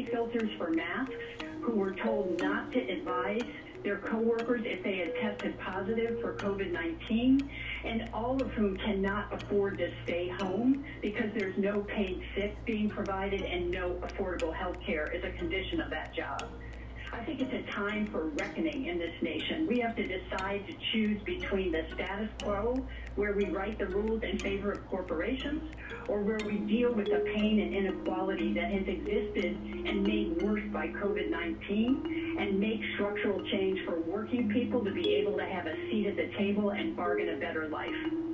filters for masks, who were told not to advise their coworkers if they had tested positive for COVID-19, and all of whom cannot afford to stay home because there's no paid sick being provided and no affordable health care is a condition of that job. I think it's a time for reckoning in this nation. We have to decide to choose between the status quo, where we write the rules in favor of corporations, or where we deal with the pain and inequality that has existed and made worse by COVID 19, and make structural change for working people to be able to have a seat at the table and bargain a better life.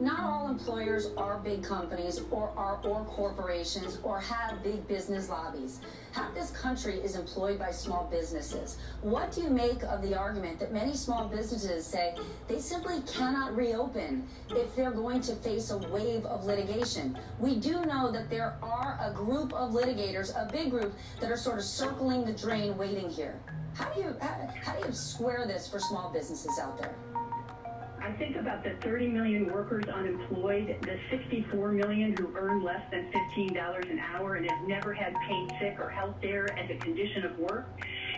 Not all employers are big companies or are or corporations or have big business lobbies. Half this country is employed by small businesses. What do you make of the argument that many small businesses say they simply cannot reopen if they're going to face a wave of litigation? We do know that there are a group of litigators, a big group, that are sort of circling the drain waiting here. How do you how, how do you square this for small businesses out there? I think about the 30 million workers unemployed, the 64 million who earn less than $15 an hour and have never had paid sick or health care as a condition of work.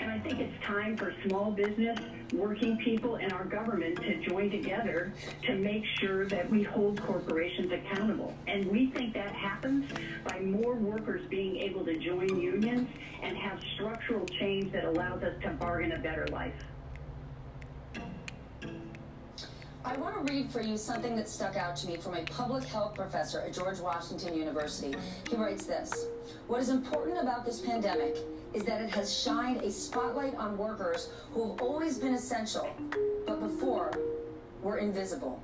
And I think it's time for small business, working people, and our government to join together to make sure that we hold corporations accountable. And we think that happens by more workers being able to join unions and have structural change that allows us to bargain a better life. I want to read for you something that stuck out to me from a public health professor at George Washington University. He writes this What is important about this pandemic is that it has shined a spotlight on workers who have always been essential, but before were invisible.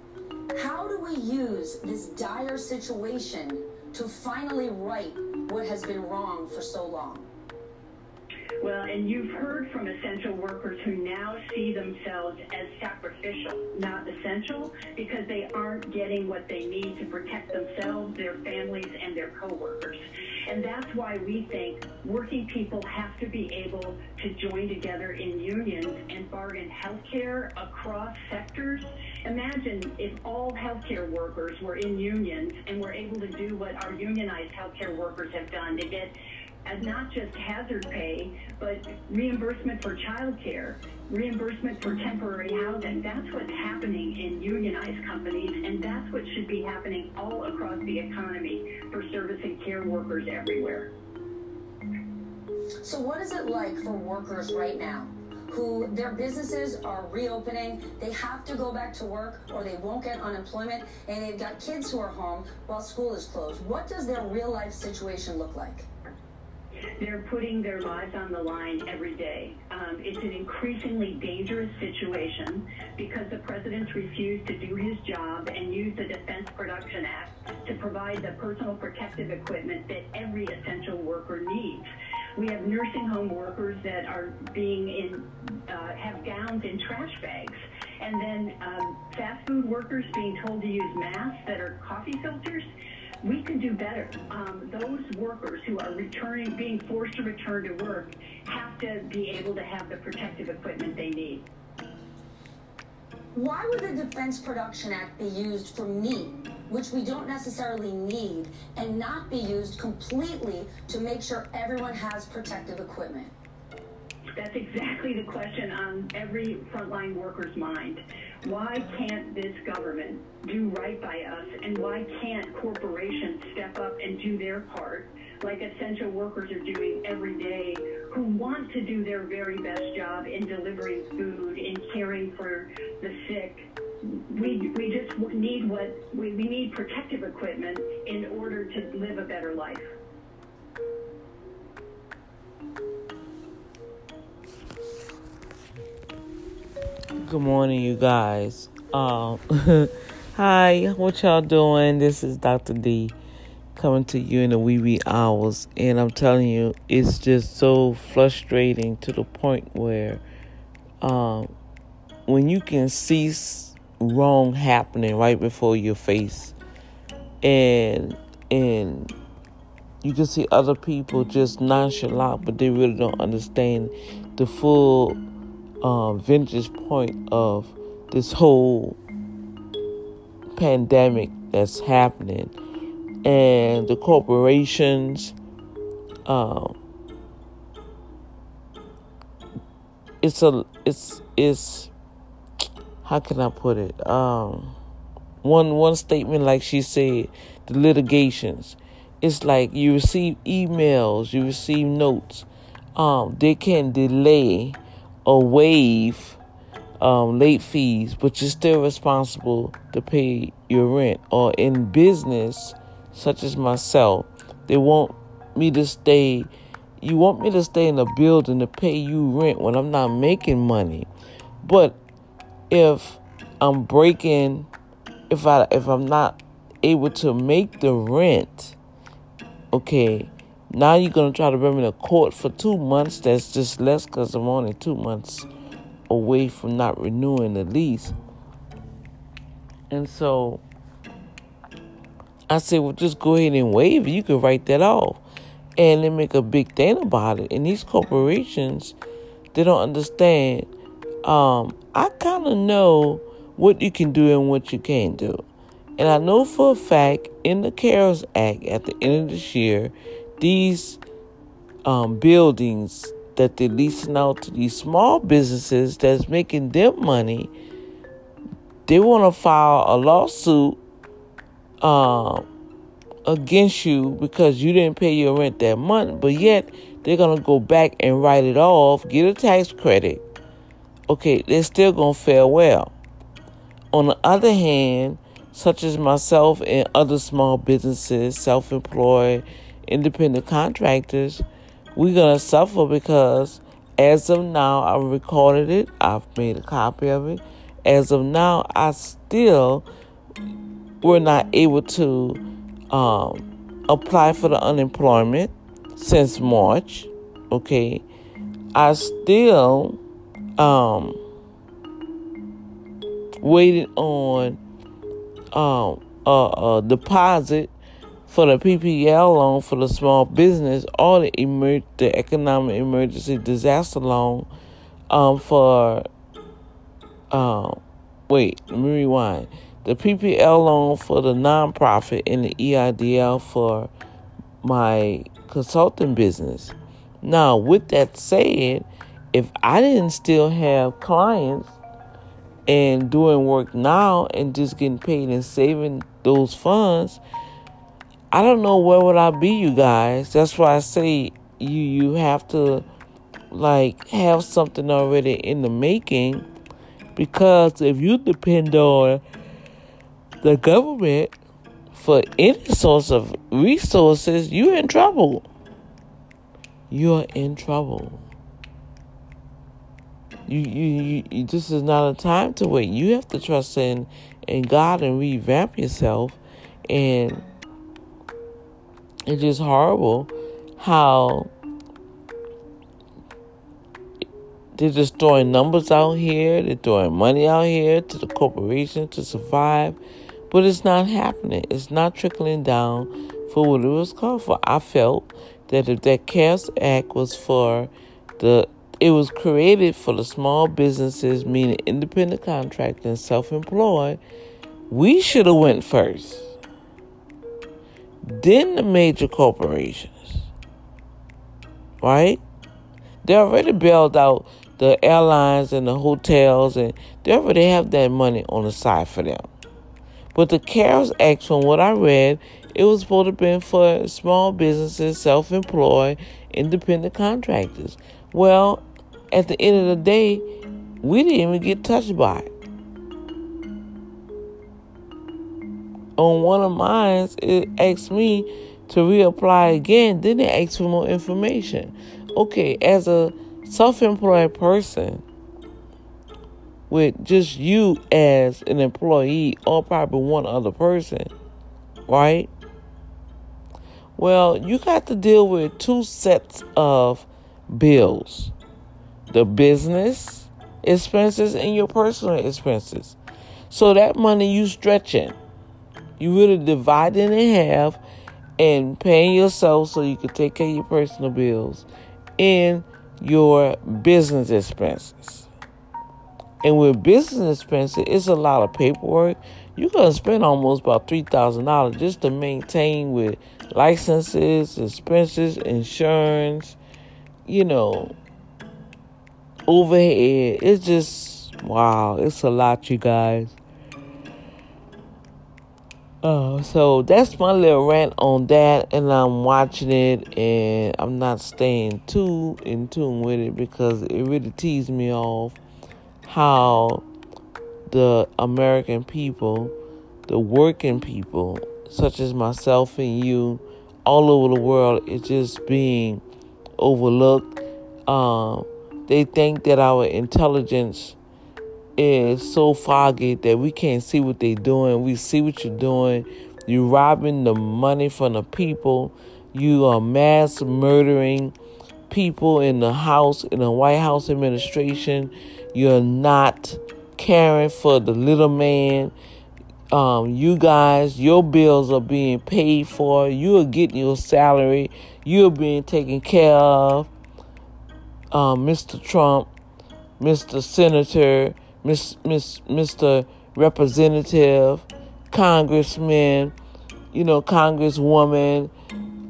How do we use this dire situation to finally right what has been wrong for so long? Well, and you've heard from essential workers who now see themselves as sacrificial, not essential, because they aren't getting what they need to protect themselves, their families, and their coworkers. And that's why we think working people have to be able to join together in unions and bargain health care across sectors. Imagine if all healthcare workers were in unions and were able to do what our unionized healthcare workers have done to get as not just hazard pay, but reimbursement for childcare, reimbursement for temporary housing. That's what's happening in unionized companies, and that's what should be happening all across the economy for service and care workers everywhere. So, what is it like for workers right now? who their businesses are reopening. They have to go back to work or they won't get unemployment. And they've got kids who are home while school is closed. What does their real life situation look like? They're putting their lives on the line every day. Um, it's an increasingly dangerous situation because the president's refused to do his job and use the Defense Production Act to provide the personal protective equipment that every essential worker needs. We have nursing home workers that are being in, uh, have gowns in trash bags. And then um, fast food workers being told to use masks that are coffee filters we can do better. Um, those workers who are returning, being forced to return to work, have to be able to have the protective equipment they need. Why would the Defense Production Act be used for me, which we don't necessarily need, and not be used completely to make sure everyone has protective equipment? That's exactly the question on every frontline worker's mind. Why can't this government do right by us, and why can't corporations step up and do their part, like essential workers are doing every day, who want to do their very best job in delivering food, in caring for the sick? We, we just need what we, we need protective equipment in order to live a better life. Good morning, you guys. Um, hi, what y'all doing? This is Dr. D coming to you in the wee wee hours, and I'm telling you, it's just so frustrating to the point where, um, when you can see wrong happening right before your face, and and you can see other people just nonchalant, but they really don't understand the full uh, vintage point of this whole pandemic that's happening, and the corporations. Uh, it's a it's it's how can I put it? Um, one one statement like she said, the litigations. It's like you receive emails, you receive notes. Um, they can delay or waive um, late fees, but you're still responsible to pay your rent. Or in business, such as myself, they want me to stay. You want me to stay in a building to pay you rent when I'm not making money. But if I'm breaking, if I if I'm not able to make the rent, okay, now you're gonna try to bring me to court for two months. That's just less because I'm only two months away from not renewing the lease. And so I said, well, just go ahead and waive it. You can write that off. And they make a big thing about it. And these corporations, they don't understand. Um, I kind of know what you can do and what you can't do. And I know for a fact in the CARES Act at the end of this year, these um, buildings that they're leasing out to these small businesses that's making them money, they want to file a lawsuit um, against you because you didn't pay your rent that month, but yet they're going to go back and write it off, get a tax credit. Okay, they're still going to fare well. On the other hand, such as myself and other small businesses, self employed, independent contractors, we're going to suffer because as of now, I've recorded it, I've made a copy of it. As of now, I still were not able to um, apply for the unemployment since March. Okay, I still um, waited on um, a, a deposit for the PPL loan for the small business or the emer- the economic emergency disaster loan um, for um, wait, let me rewind. The PPL loan for the nonprofit and the EIDL for my consulting business. Now, with that said, if I didn't still have clients and doing work now and just getting paid and saving those funds, I don't know where would I be, you guys. That's why I say you you have to like have something already in the making because if you depend on the government for any source of resources, you're in trouble. You're in trouble. You, you, you, this is not a time to wait. You have to trust in, in God and revamp yourself and it's just horrible how they're just throwing numbers out here, they're throwing money out here to the corporation to survive, but it's not happening. It's not trickling down for what it was called for. I felt that if that CARES Act was for the it was created for the small businesses, meaning independent contractors and self-employed, we should have went first then the major corporations, right? They already bailed out the airlines and the hotels, and they already have that money on the side for them. But the CARES Act, from what I read, it was supposed to be for small businesses, self employed, independent contractors. Well, at the end of the day, we didn't even get touched by it. On one of mine, it asked me to reapply again. Then it asked for more information. Okay, as a self employed person, with just you as an employee or probably one other person, right? Well, you got to deal with two sets of bills the business expenses and your personal expenses. So that money you stretching you really divide it in half and paying yourself so you can take care of your personal bills and your business expenses. And with business expenses, it's a lot of paperwork. You're gonna spend almost about three thousand dollars just to maintain with licenses, expenses, insurance, you know, overhead. It's just wow, it's a lot, you guys. Uh, so that's my little rant on that, and I'm watching it, and I'm not staying too in tune with it because it really teased me off how the American people, the working people, such as myself and you, all over the world, is just being overlooked. Um, they think that our intelligence is so foggy that we can't see what they're doing. We see what you're doing. You're robbing the money from the people. You are mass murdering people in the House, in the White House administration. You're not caring for the little man. Um, you guys, your bills are being paid for. You are getting your salary. You're being taken care of. Um, Mr. Trump, Mr. Senator, Miss, Miss, Mr. Representative, Congressman, you know, Congresswoman,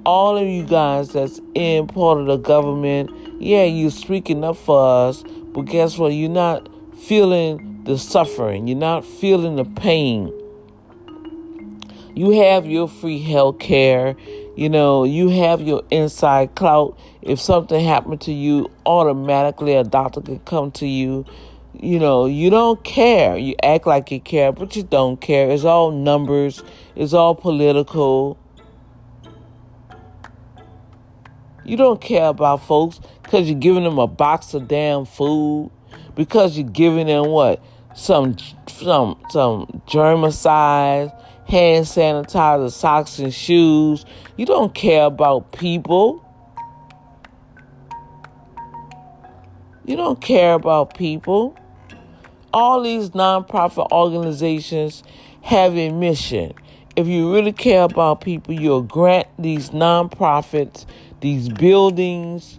all of you guys that's in part of the government, yeah, you're speaking up for us, but guess what? You're not feeling the suffering, you're not feeling the pain. You have your free health care. You know, you have your inside clout. If something happened to you, automatically a doctor can come to you you know, you don't care. You act like you care, but you don't care. It's all numbers, it's all political. You don't care about folks because you're giving them a box of damn food, because you're giving them what? Some some some germicide, hand sanitizer, socks and shoes. You don't care about people. You don't care about people. All these nonprofit organizations have a mission. If you really care about people, you'll grant these nonprofits these buildings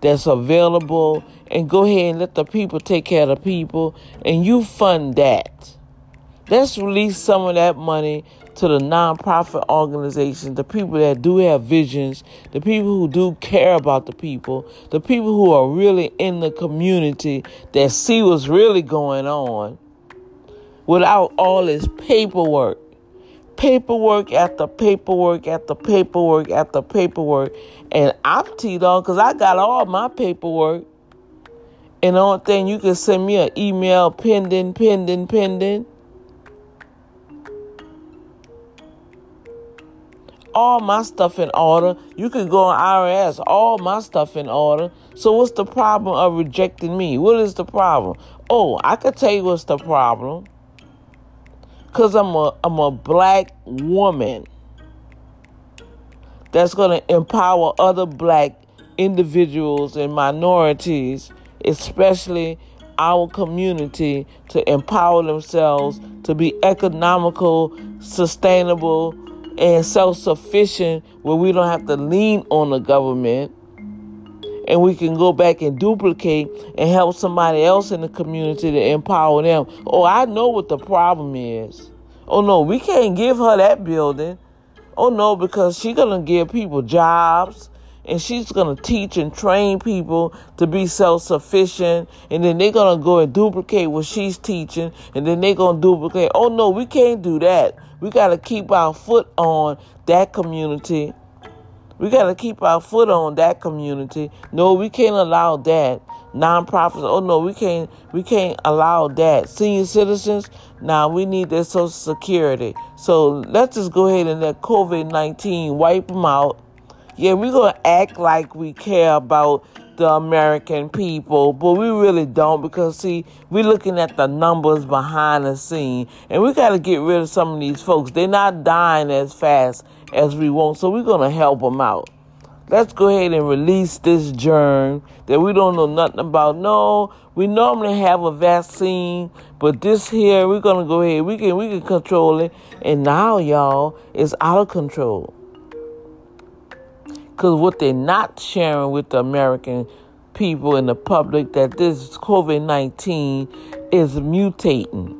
that's available and go ahead and let the people take care of the people and you fund that. Let's release some of that money to the nonprofit organizations, the people that do have visions, the people who do care about the people, the people who are really in the community that see what's really going on without all this paperwork. Paperwork after paperwork after paperwork after paperwork. And I'm teed on because I got all my paperwork. And the only thing you can send me an email pending, pending, pending. All my stuff in order. You could go on IRS, all my stuff in order. So what's the problem of rejecting me? What is the problem? Oh, I could tell you what's the problem. Cause I'm a I'm a black woman that's gonna empower other black individuals and minorities, especially our community, to empower themselves to be economical, sustainable, and self sufficient where we don't have to lean on the government and we can go back and duplicate and help somebody else in the community to empower them. Oh, I know what the problem is. Oh no, we can't give her that building. Oh no, because she's gonna give people jobs and she's gonna teach and train people to be self-sufficient and then they're gonna go and duplicate what she's teaching and then they're gonna duplicate oh no we can't do that we gotta keep our foot on that community. We gotta keep our foot on that community. No we can't allow that. Nonprofits oh no we can't we can't allow that. Senior citizens now we need their social security. So let's just go ahead and let covid-19 wipe them out. Yeah, we're going to act like we care about the American people, but we really don't because, see, we're looking at the numbers behind the scene, and we got to get rid of some of these folks. They're not dying as fast as we want, so we're to help them out. Let's go ahead and release this germ that we don't know nothing about. No, we normally have a vaccine, but this here we're gonna go ahead. We can we can control it, and now y'all it's out of control. Because what they're not sharing with the American people and the public that this COVID 19 is mutating.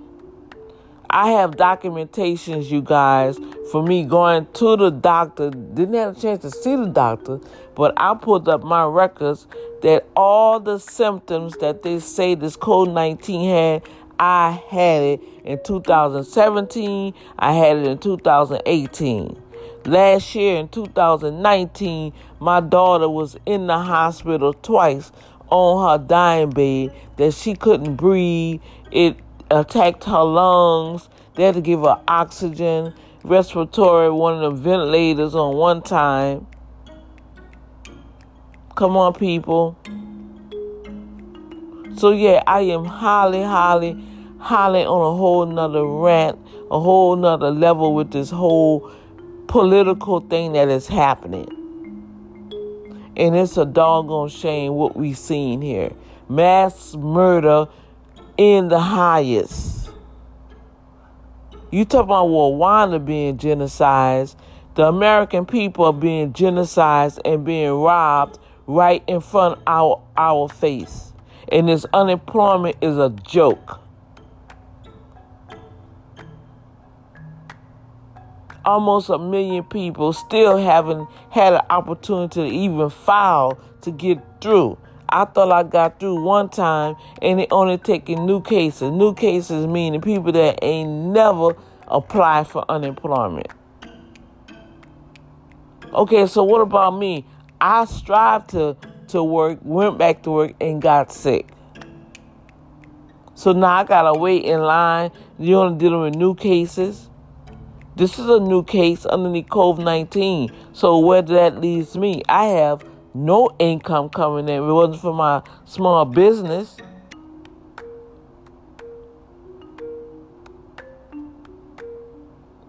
I have documentations, you guys, for me going to the doctor. Didn't have a chance to see the doctor, but I pulled up my records that all the symptoms that they say this COVID 19 had, I had it in 2017, I had it in 2018. Last year in 2019, my daughter was in the hospital twice on her dying bed that she couldn't breathe. It attacked her lungs. They had to give her oxygen, respiratory, one of the ventilators on one time. Come on, people. So, yeah, I am highly, highly, highly on a whole nother rant, a whole nother level with this whole political thing that is happening. And it's a doggone shame what we've seen here. Mass murder in the highest. You talk about Rwanda being genocided. The American people are being genocided and being robbed right in front of our, our face. And this unemployment is a joke. Almost a million people still haven't had an opportunity to even file to get through. I thought I got through one time and it only taking new cases. New cases meaning people that ain't never applied for unemployment. Okay, so what about me? I strived to, to work, went back to work, and got sick. So now I gotta wait in line. You're only dealing with new cases. This is a new case underneath COVID 19. So, where that leads me, I have no income coming in. It wasn't for my small business.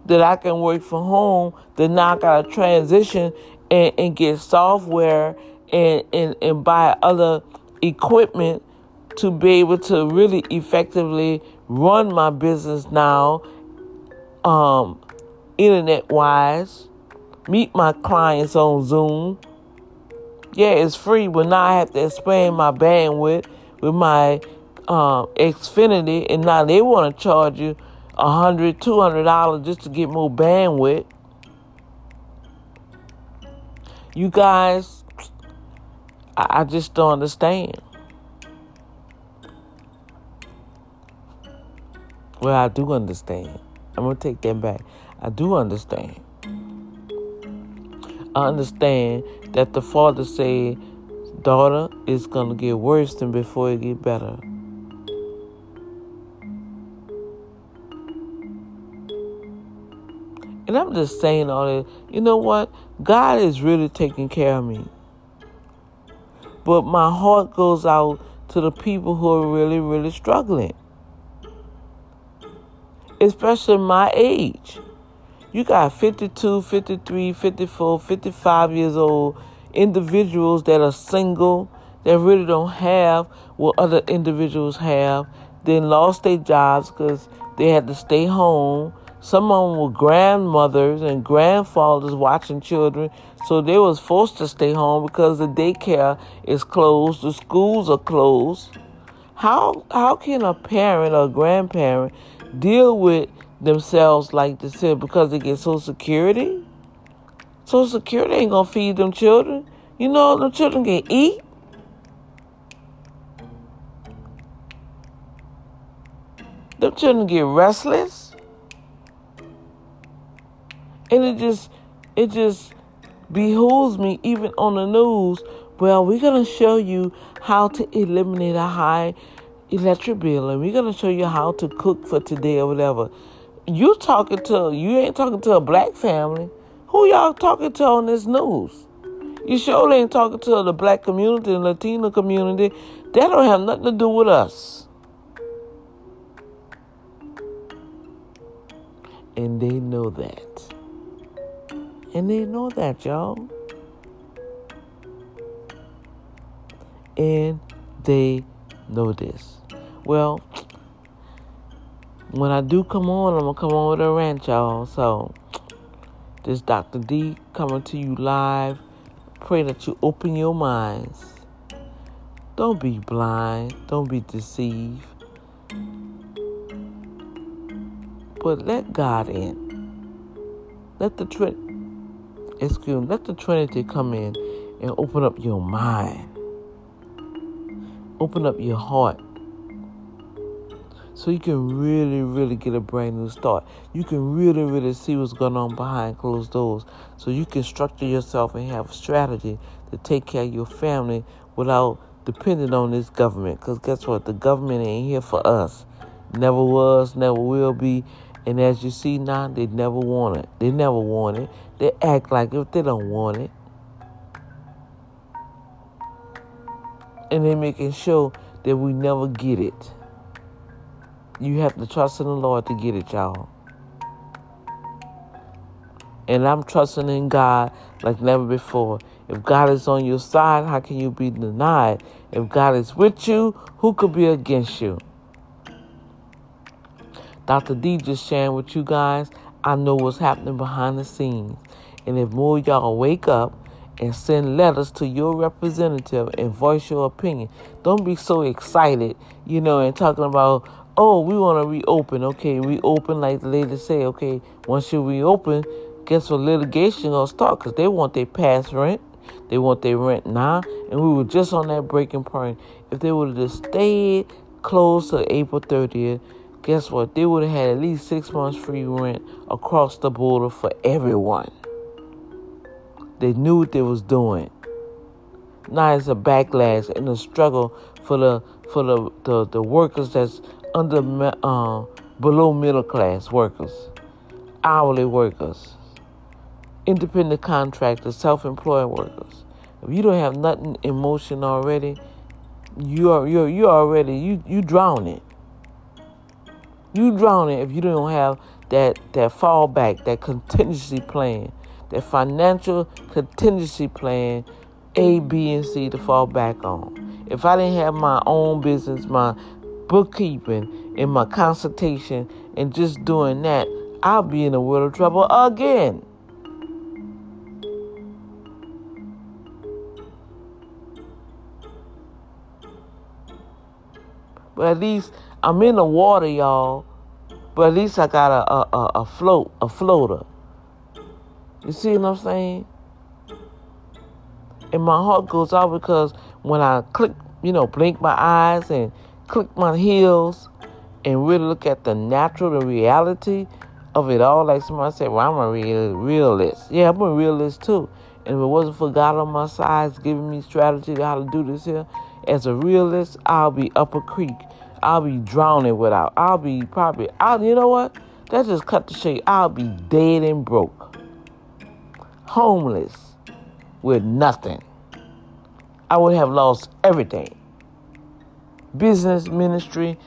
That I can work from home, then now I gotta transition and, and get software and, and, and buy other equipment to be able to really effectively run my business now um, internet wise, meet my clients on Zoom. Yeah, it's free, but now I have to expand my bandwidth with my um, Xfinity, and now they want to charge you a hundred, two hundred dollars just to get more bandwidth. You guys, I, I just don't understand. Well, I do understand. I'm gonna take that back. I do understand. I understand that the father said, daughter, it's gonna get worse than before it get better. And I'm just saying all this. You know what? God is really taking care of me. But my heart goes out to the people who are really, really struggling. Especially my age. You got 52, 53, 54, 55 years old individuals that are single, that really don't have what other individuals have, then lost their jobs because they had to stay home. Some of them were grandmothers and grandfathers watching children, so they was forced to stay home because the daycare is closed, the schools are closed. How how can a parent or grandparent deal with themselves like this here because they get Social Security. Social Security ain't gonna feed them children. You know, the children can eat. Them children get restless. And it just, it just behooves me, even on the news. Well, we're gonna show you how to eliminate a high electric bill, and we're gonna show you how to cook for today or whatever you talking to you ain't talking to a black family. Who y'all talking to on this news? You surely ain't talking to the black community and Latino community. That don't have nothing to do with us. And they know that. And they know that, y'all. And they know this. Well, when I do come on, I'm gonna come on with a rant, y'all. So this Dr. D coming to you live pray that you open your minds. Don't be blind. Don't be deceived. But let God in. Let the Trin- excuse me, let the Trinity come in and open up your mind. Open up your heart so you can really, really get a brand new start. You can really, really see what's going on behind closed doors. So you can structure yourself and have a strategy to take care of your family without depending on this government. Because guess what? The government ain't here for us. Never was, never will be. And as you see now, they never want it. They never want it. They act like if they don't want it. And they're making sure that we never get it. You have to trust in the Lord to get it, y'all. And I'm trusting in God like never before. If God is on your side, how can you be denied? If God is with you, who could be against you? Dr. D just sharing with you guys, I know what's happening behind the scenes. And if more y'all wake up and send letters to your representative and voice your opinion, don't be so excited, you know, and talking about, oh, we want to reopen. Okay, reopen, like the lady say. Okay, once you reopen, guess what? Litigation gonna start because they want their past rent. They want their rent now, and we were just on that breaking point. If they would have just stayed close to April 30th, guess what? They would have had at least six months free rent across the border for everyone. They knew what they was doing. Now it's a backlash and a struggle for the for the the, the workers that's under uh, below middle class workers, hourly workers, independent contractors, self employed workers. If you don't have nothing in motion already, you are you you already you you drowning. You drowning if you don't have that that fallback, that contingency plan, that financial contingency plan, A, B, and C to fall back on. If I didn't have my own business, my bookkeeping and my consultation and just doing that, I'll be in a world of trouble again. But at least I'm in the water, y'all. But at least I got a, a, a, a float, a floater. You see what I'm saying? And my heart goes out because when I click, you know, blink my eyes and click my heels and really look at the natural, the reality of it all. Like somebody said, well, I'm a real, realist. Yeah, I'm a realist too. And if it wasn't for God on my side giving me strategy to how to do this here, as a realist, I'll be up a creek. I'll be drowning without. I'll be probably, I'll, you know what? That just cut the shade. I'll be dead and broke. Homeless with nothing. I would have lost everything business, ministry,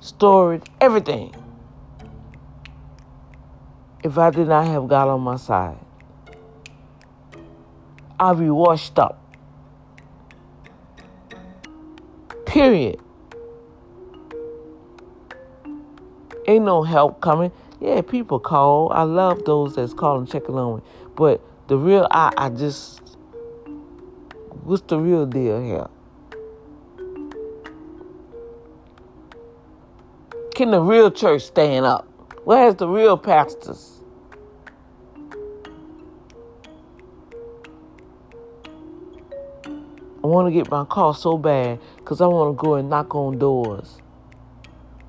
storage, everything. If I did not have God on my side, I'll be washed up. Period. Ain't no help coming. Yeah, people call. I love those that's calling, checking on me. But the real, I, I just, what's the real deal here? Can the real church stand up? Where's the real pastors? I want to get my car so bad because I want to go and knock on doors.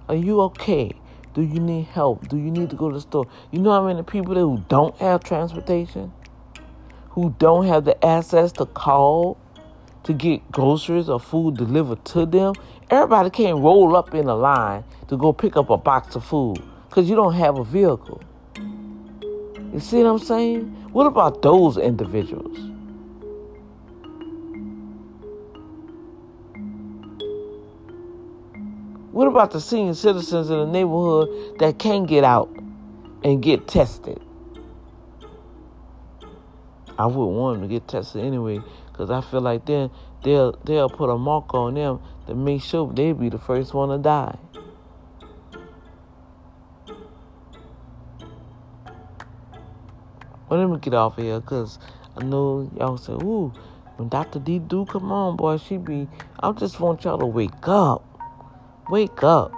Are you okay? Do you need help? Do you need to go to the store? You know how many people who don't have transportation? Who don't have the access to call to get groceries or food delivered to them? Everybody can't roll up in a line to go pick up a box of food because you don't have a vehicle. You see what I'm saying? What about those individuals? What about the senior citizens in the neighborhood that can't get out and get tested? I wouldn't want them to get tested anyway because I feel like then they'll they'll put a mark on them to make sure they be the first one to die. Well, let me get off here because I know y'all say, ooh, when Dr. D do come on, boy, she be. I just want y'all to wake up. Wake up.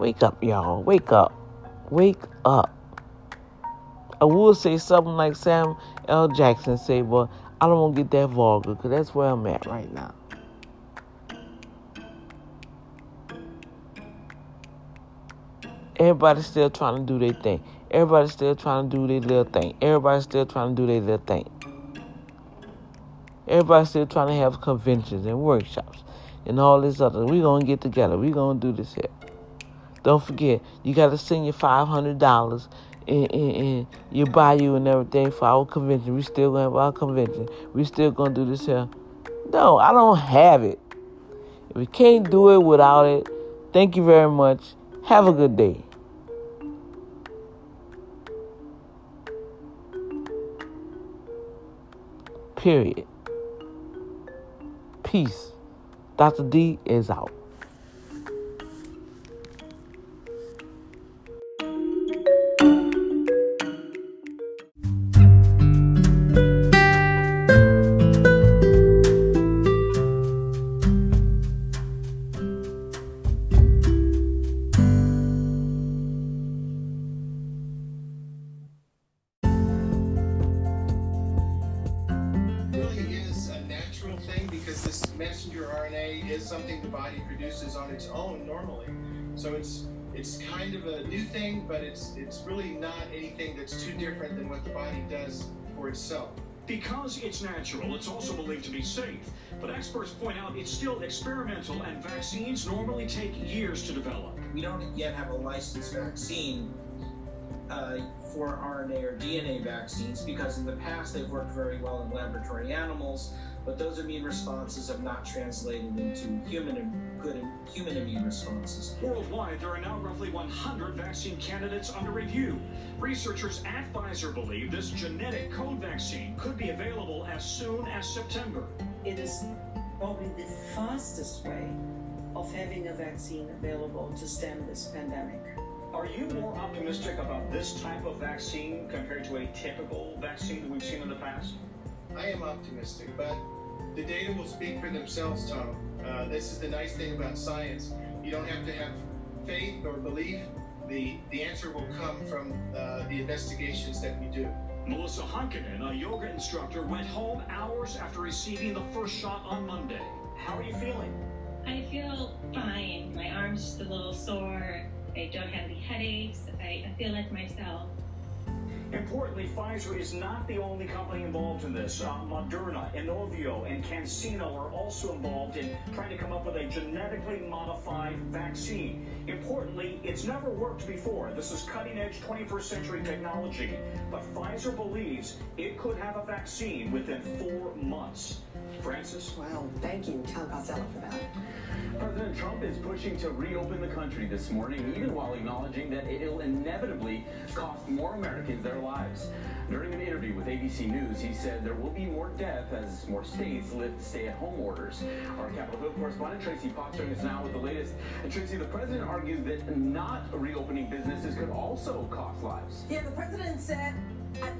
Wake up, y'all. Wake up. Wake up. I will say something like Sam L. Jackson say, but I don't want to get that vulgar because that's where I'm at right now. Everybody's still trying to do their thing. Everybody's still trying to do their little thing. Everybody's still trying to do their little thing. Everybody's still trying to have conventions and workshops and all this other. We're going to get together. We're going to do this here. Don't forget, you got to send your $500 in, in, in your and everything for our convention. We still going to have our convention. We still going to do this here. No, I don't have it. If we can't do it without it, thank you very much. Have a good day. Period. Peace. Dr. D is out. Natural, it's also believed to be safe. But experts point out it's still experimental and vaccines normally take years to develop. We don't yet have a licensed vaccine uh, for RNA or DNA vaccines because in the past they've worked very well in laboratory animals, but those immune responses have not translated into human good human immune responses. Worldwide, there are now roughly 100 vaccine candidates under review. Researchers at Pfizer believe this genetic code vaccine could be available as soon as September. It is probably the fastest way of having a vaccine available to stem this pandemic. Are you more optimistic about this type of vaccine compared to a typical vaccine that we've seen in the past? I am optimistic, but the data will speak for themselves, Tom. Uh, this is the nice thing about science. You don't have to have faith or belief. The, the answer will come from uh, the investigations that we do. Melissa Hunkanen, a yoga instructor, went home hours after receiving the first shot on Monday. How are you feeling? I feel fine. My arm's just a little sore. I don't have any headaches. I, I feel like myself. Importantly, Pfizer is not the only company involved in this. Uh, Moderna, Inovio, and CanSino are also involved in trying to come up with a genetically modified vaccine. Importantly, it's never worked before. This is cutting-edge 21st century technology, but Pfizer believes it could have a vaccine within four months. Francis? Well, thank you, Tom Costello, for that. President Trump is pushing to reopen the country this morning, even while acknowledging that it'll inevitably cost more Americans their lives. During an interview with ABC News, he said there will be more death as more states lift stay-at-home orders. Our Capitol Hill correspondent Tracy joins us now with the latest. And Tracy, the president argues that not reopening businesses could also cost lives. Yeah, the president said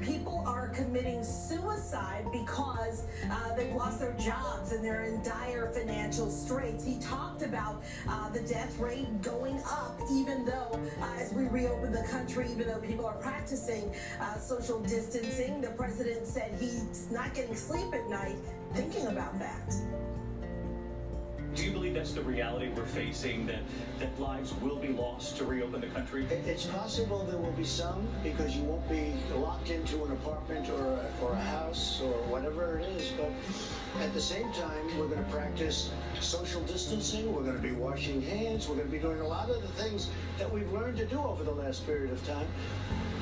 people are committing suicide because uh, they've lost their jobs and they're in dire financial straits. He talked about uh, the death rate going up, even though uh, as we reopen the country, even though people are practicing uh, social distancing, the president said he's not getting sleep at night thinking about that. Do you believe that's the reality we're facing, that, that lives will be lost to reopen the country? It's possible there will be some because you won't be locked into an apartment or a, or a house or whatever it is. But at the same time, we're going to practice social distancing. We're going to be washing hands. We're going to be doing a lot of the things that we've learned to do over the last period of time.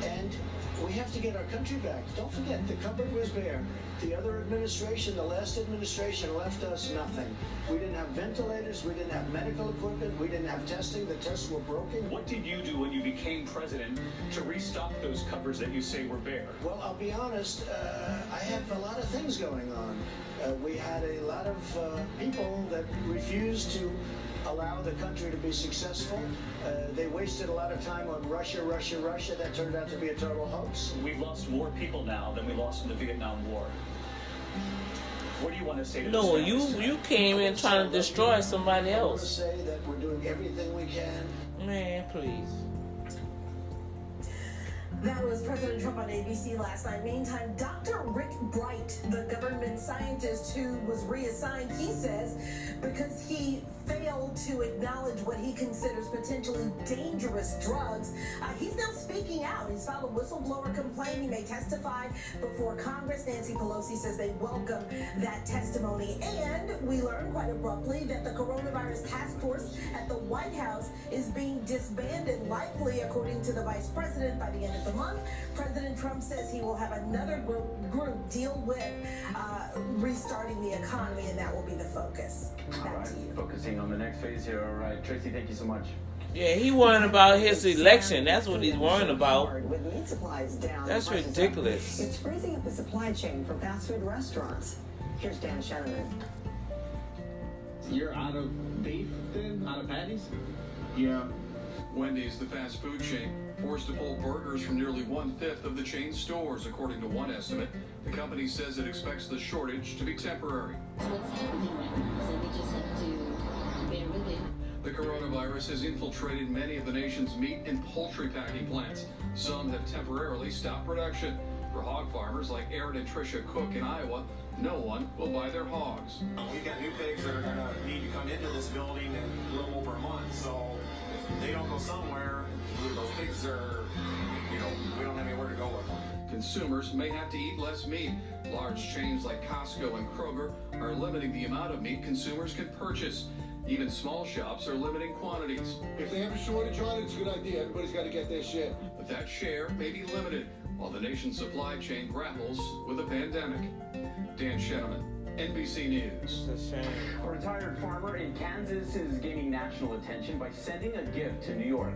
And we have to get our country back. Don't forget, the cupboard was bare. The other administration, the last administration, left us nothing. We didn't have ventilators. We didn't have medical equipment. We didn't have testing. The tests were broken. What did you do when you became president to restock those cupboards that you say were bare? Well, I'll be honest. Uh, I have a lot of things going on. Uh, we had a lot of uh, people that refused to allow the country to be successful. Uh, they wasted a lot of time on Russia, Russia, Russia. That turned out to be a total hoax. We've lost more people now than we lost in the Vietnam War. What do you want to say to No, this you family? you came in trying to destroy somebody I want to else. say that we're doing everything we can. Man, please. That was President Trump on ABC last night. Meantime, Dr. Rick Bright, the government scientist who was reassigned, he says because he failed to acknowledge what he considers potentially dangerous drugs, uh, he's now speaking out. He's filed a whistleblower complaint. He may testify before Congress. Nancy Pelosi says they welcome that testimony. And we learned quite abruptly that the coronavirus task force at the White House is being disbanded, likely, according to the vice president, by the end of the month. President Trump says he will have another group, group deal with uh, restarting the economy, and that will be the focus. All Back right, to you. focusing on the next phase here. All right, Tracy, thank you so much. Yeah, he worrying about his election. That's what he's worrying about. With meat supplies down. That's prices up. ridiculous. It's freezing up the supply chain for fast food restaurants. Here's Dan Shenneman. You're out of beef then? Out of patties? Yeah. Wendy's, the fast food chain, forced to pull burgers from nearly one fifth of the chain's stores, according to one estimate. The company says it expects the shortage to be temporary. what's happening right now. So we just have to bear with it. The coronavirus has infiltrated many of the nation's meat and poultry packing plants. Some have temporarily stopped production. For hog farmers like Aaron and Tricia Cook in Iowa, no one will buy their hogs. We've got new pigs that are gonna need to come into this building in a little over a month, so if they don't go somewhere, those pigs are, you know, we don't have anywhere to go with them. Consumers may have to eat less meat. Large chains like Costco and Kroger are limiting the amount of meat consumers can purchase. Even small shops are limiting quantities. If they have a shortage on it, it's a good idea. Everybody's got to get their share. But that share may be limited while the nation's supply chain grapples with a pandemic. Dan Shenneman, NBC News. A retired farmer in Kansas is gaining national attention by sending a gift to New York.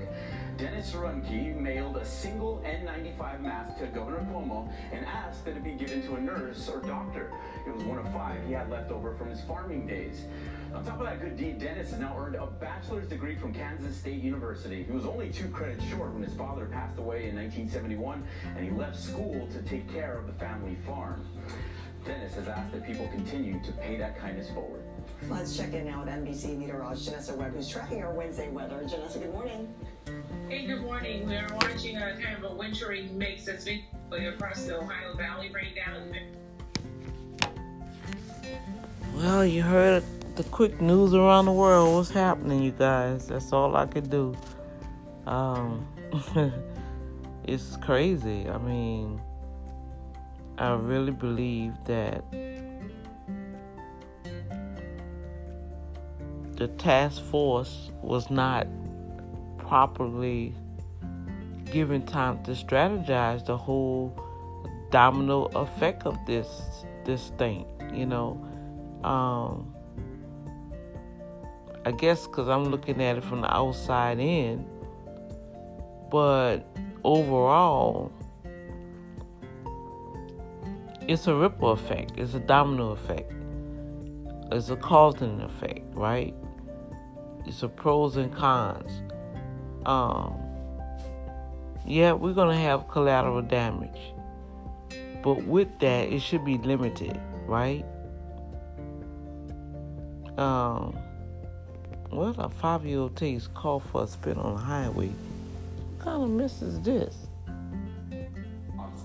Dennis Ruhnke mailed a single N95 mask to Governor Cuomo and asked that it be given to a nurse or doctor. It was one of five he had left over from his farming days. On top of that good deed, Dennis has now earned a bachelor's degree from Kansas State University. He was only two credits short when his father passed away in 1971, and he left school to take care of the family farm. Dennis has asked that people continue to pay that kindness forward. Let's check in now with NBC meteorologist Janessa Webb, who's tracking our Wednesday weather. Janessa, good morning. Hey, good morning. We're watching a kind of a wintry mix that's been across the Ohio Valley, right down Well, you heard the quick news around the world. What's happening, you guys? That's all I could do. Um, it's crazy. I mean, I really believe that the task force was not properly given time to strategize the whole domino effect of this this thing you know? Um i guess because i'm looking at it from the outside in but overall it's a ripple effect it's a domino effect it's a cause and effect right? It's a pros and cons um yeah we're gonna have collateral damage but with that it should be limited right um well a five-year-old takes call for a spin on the highway what kind of mess is this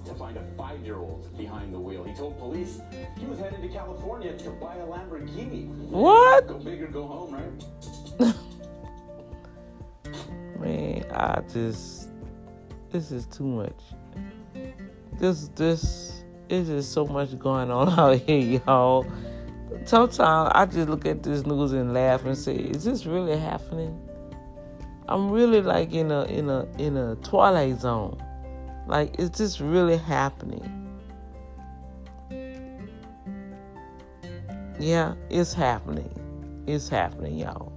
To find a five-year-old behind the wheel, he told police he was headed to California to buy a Lamborghini. What? Go big or go home, right? man i just this is too much. This this is just so much going on out here y'all. Sometimes i just look at this news and laugh and say is this really happening? I'm really like in a in a in a twilight zone. Like is this really happening? Yeah it's happening. It's happening y'all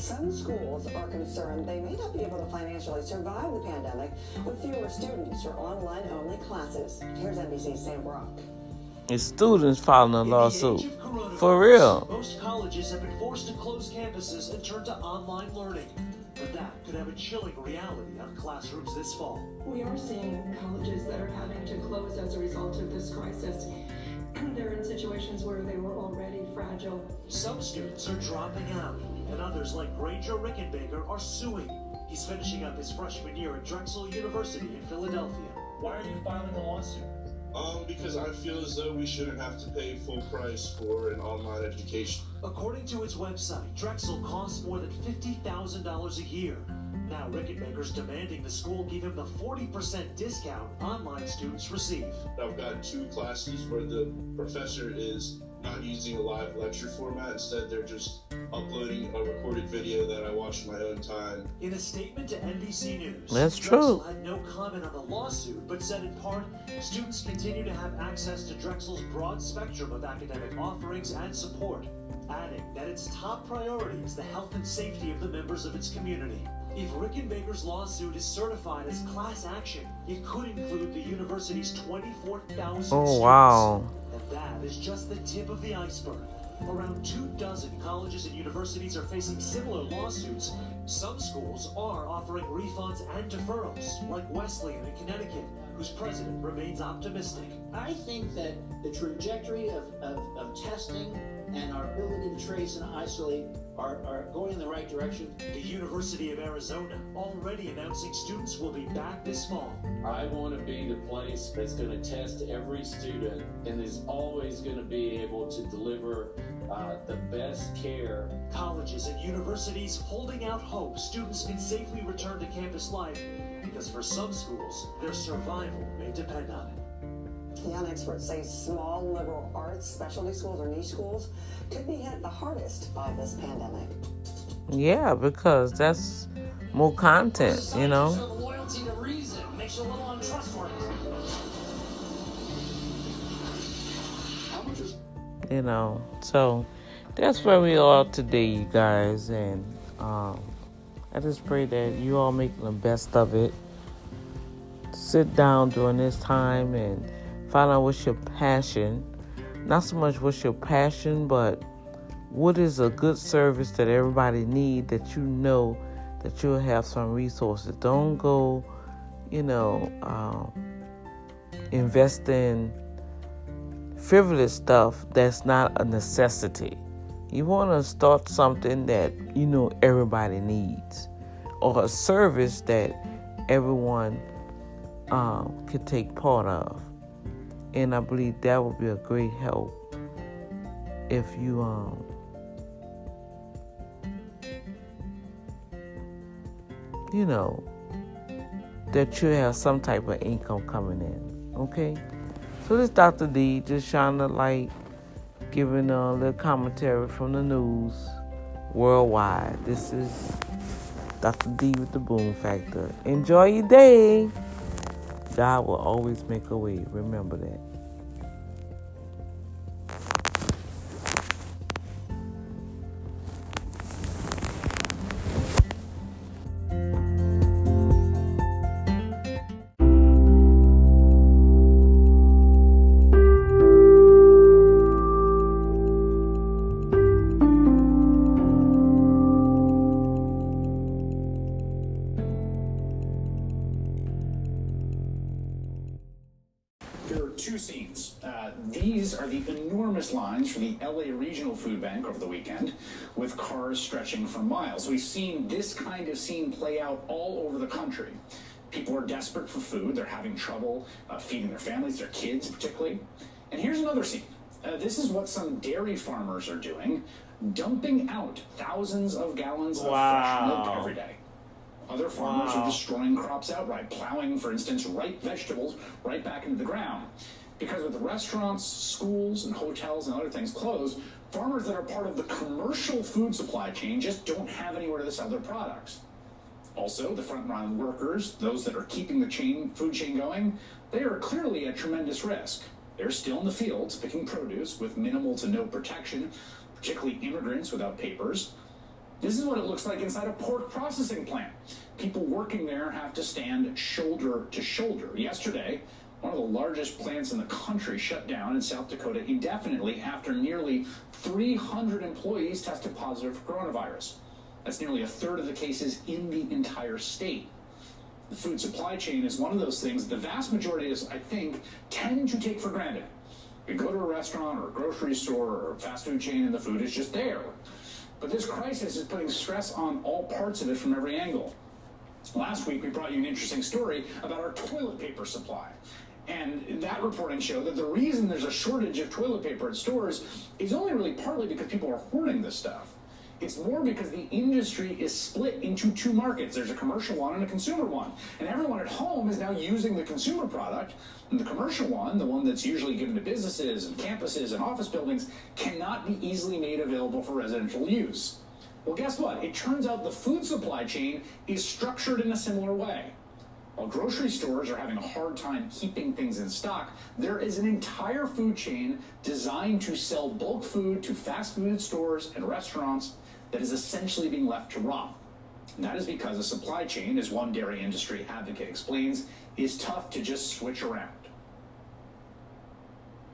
Some schools are concerned they may not be able to financially survive the pandemic with fewer students or online only classes. Here's NBC's Sam Brock. It's students filing a lawsuit. For real. Most colleges have been forced to close campuses and turn to online learning. But that could have a chilling reality on classrooms this fall. We are seeing colleges that are having to close as a result of this crisis. They're in situations where they were already fragile. Some students are dropping out, and others, like Granger Rickenbaker, are suing. He's finishing up his freshman year at Drexel University in Philadelphia. Why are you filing a lawsuit? Um, because I feel as though we shouldn't have to pay full price for an online education. According to its website, Drexel costs more than $50,000 a year. Now Rickenbaker's demanding the school give him the 40% discount online students receive. I've got two classes where the professor is not using a live lecture format. Instead, they're just uploading a recorded video that I watch in my own time. In a statement to NBC News, That's Drexel true. had no comment on the lawsuit, but said in part, students continue to have access to Drexel's broad spectrum of academic offerings and support, adding that its top priority is the health and safety of the members of its community. If Rickenbaker's lawsuit is certified as class action, it could include the university's 24,000 Oh, students. wow. That is just the tip of the iceberg. Around two dozen colleges and universities are facing similar lawsuits. Some schools are offering refunds and deferrals, like Wesleyan in Connecticut, whose president remains optimistic. I think that the trajectory of, of, of testing and our ability to trace and isolate are, are going in the right direction. The University of Arizona already announcing students will be back this fall. I want to be the place that's going to test every student and is always going to be able to deliver uh, the best care. Colleges and universities holding out hope students can safely return to campus life because for some schools, their survival may depend on it. Young experts say small liberal arts, specialty schools, or niche schools could be hit the hardest by this pandemic. Yeah, because that's more content, you know. loyalty to reason makes you a little untrustworthy. How much is you know. So that's where we are today, you guys, and um, I just pray that you all making the best of it. Sit down during this time and find out what's your passion. Not so much what's your passion, but what is a good service that everybody need that you know that you'll have some resources. Don't go, you know, um, invest in frivolous stuff that's not a necessity. You want to start something that you know everybody needs, or a service that everyone um, could take part of. And I believe that would be a great help if you um, you know that you have some type of income coming in. Okay. So this Dr. D just shining a light, giving a little commentary from the news worldwide. This is Dr. D with the Boom Factor. Enjoy your day. God will always make a way. Remember that. LA Regional Food Bank over the weekend, with cars stretching for miles. We've seen this kind of scene play out all over the country. People are desperate for food, they're having trouble uh, feeding their families, their kids particularly. And here's another scene. Uh, this is what some dairy farmers are doing, dumping out thousands of gallons of fresh milk every day. Other farmers Wow. are destroying crops outright, plowing, for instance, ripe vegetables right back into the ground. Because with restaurants, schools, and hotels and other things closed, farmers that are part of the commercial food supply chain just don't have anywhere to sell their products. Also, the frontline workers, those that are keeping the chain, food chain going, they are clearly at tremendous risk. They're still in the fields picking produce with minimal to no protection, particularly immigrants without papers. This is what it looks like inside a pork processing plant. People working there have to stand shoulder to shoulder. Yesterday, one of the largest plants in the country, shut down in South Dakota indefinitely after nearly 300 employees tested positive for coronavirus. That's nearly a third of the cases in the entire state. The food supply chain is one of those things the vast majority of us, I think, tend to take for granted. You go to a restaurant or a grocery store or a fast food chain and the food is just there. But this crisis is putting stress on all parts of it from every angle. Last week, we brought you an interesting story about our toilet paper supply. And that reporting showed that the reason there's a shortage of toilet paper at stores is only really partly because people are hoarding this stuff. It's more because the industry is split into two markets. There's a commercial one and a consumer one. And everyone at home is now using the consumer product. And the commercial one, the one that's usually given to businesses and campuses and office buildings, cannot be easily made available for residential use. Well, guess what? It turns out the food supply chain is structured in a similar way. While grocery stores are having a hard time keeping things in stock, there is an entire food chain designed to sell bulk food to fast food stores and restaurants that is essentially being left to rot. And that is because a supply chain, as one dairy industry advocate explains, is tough to just switch around.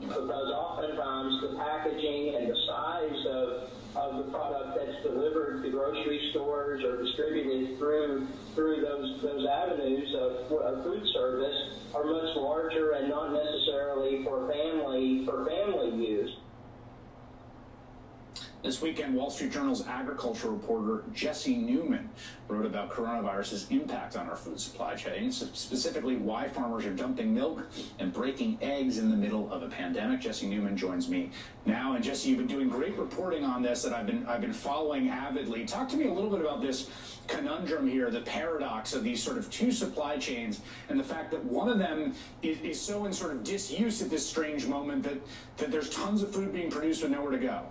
Because oftentimes the packaging and the size of, of the product that's delivered to grocery stores or distributed through through those those avenues of, of food service are much larger and not necessarily for family for family. This weekend, Wall Street Journal's agriculture reporter Jesse Newman wrote about coronavirus's impact on our food supply chain, specifically why farmers are dumping milk and breaking eggs in the middle of a pandemic. Jesse Newman joins me now, and Jesse, you've been doing great reporting on this that I've been I've been following avidly. Talk to me a little bit about this conundrum here, the paradox of these sort of two supply chains, and the fact that one of them is, is so in sort of disuse at this strange moment that that there's tons of food being produced with nowhere to go.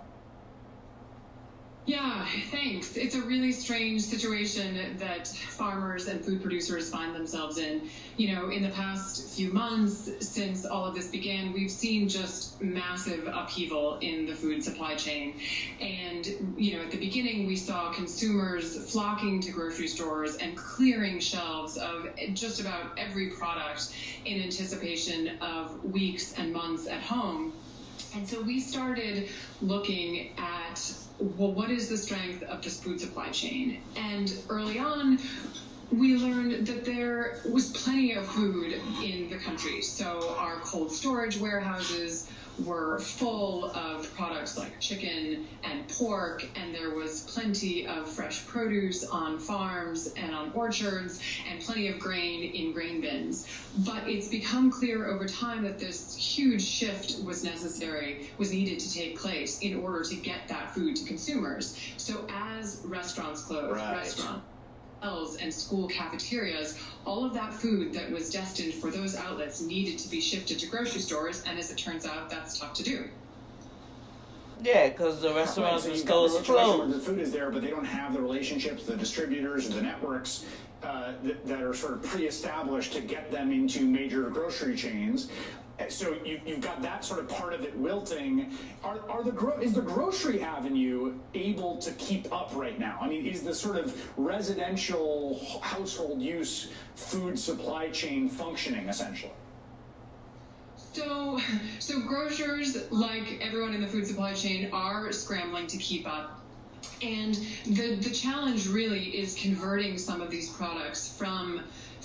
Yeah, thanks. It's a really strange situation that farmers and food producers find themselves in. You know, in the past few months since all of this began, we've seen just massive upheaval in the food supply chain. And, you know, at the beginning, we saw consumers flocking to grocery stores and clearing shelves of just about every product in anticipation of weeks and months at home. And so we started looking at well, what is the strength of this food supply chain? And early on, we learned that there was plenty of food in the country. So our cold storage warehouses were full of products like chicken and pork, and there was plenty of fresh produce on farms and on orchards, and plenty of grain in grain bins. But it's become clear over time that this huge shift was necessary, was needed to take place in order to get that food to consumers. So as restaurants closed, Right. restaurants and school cafeterias, all of that food that was destined for those outlets needed to be shifted to grocery stores, and as it turns out, that's tough to do. Yeah, because the Right, restaurants so and you've got the stores are closed. the food is there, but they don't have the relationships, the distributors, or the networks uh, that, that are sort of pre-established to get them into major grocery chains. So you, you've got that sort of part of it wilting. Are, are the gro- is the grocery avenue able to keep up right now? I mean, is the sort of residential household use food supply chain functioning essentially? So, so grocers, like everyone in the food supply chain, are scrambling to keep up. And the, the challenge really is converting some of these products from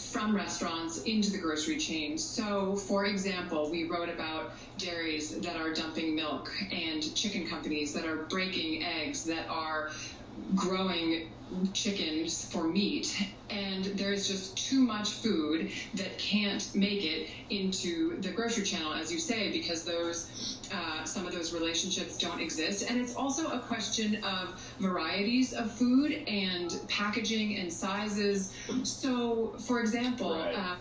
from restaurants into the grocery chain. So, for example, we wrote about dairies that are dumping milk and chicken companies that are breaking eggs that are growing chickens for meat and there's just too much food that can't make it into the grocery channel as you say because those uh, some of those relationships don't exist. And it's also a question of varieties of food and packaging and sizes. So for example uh,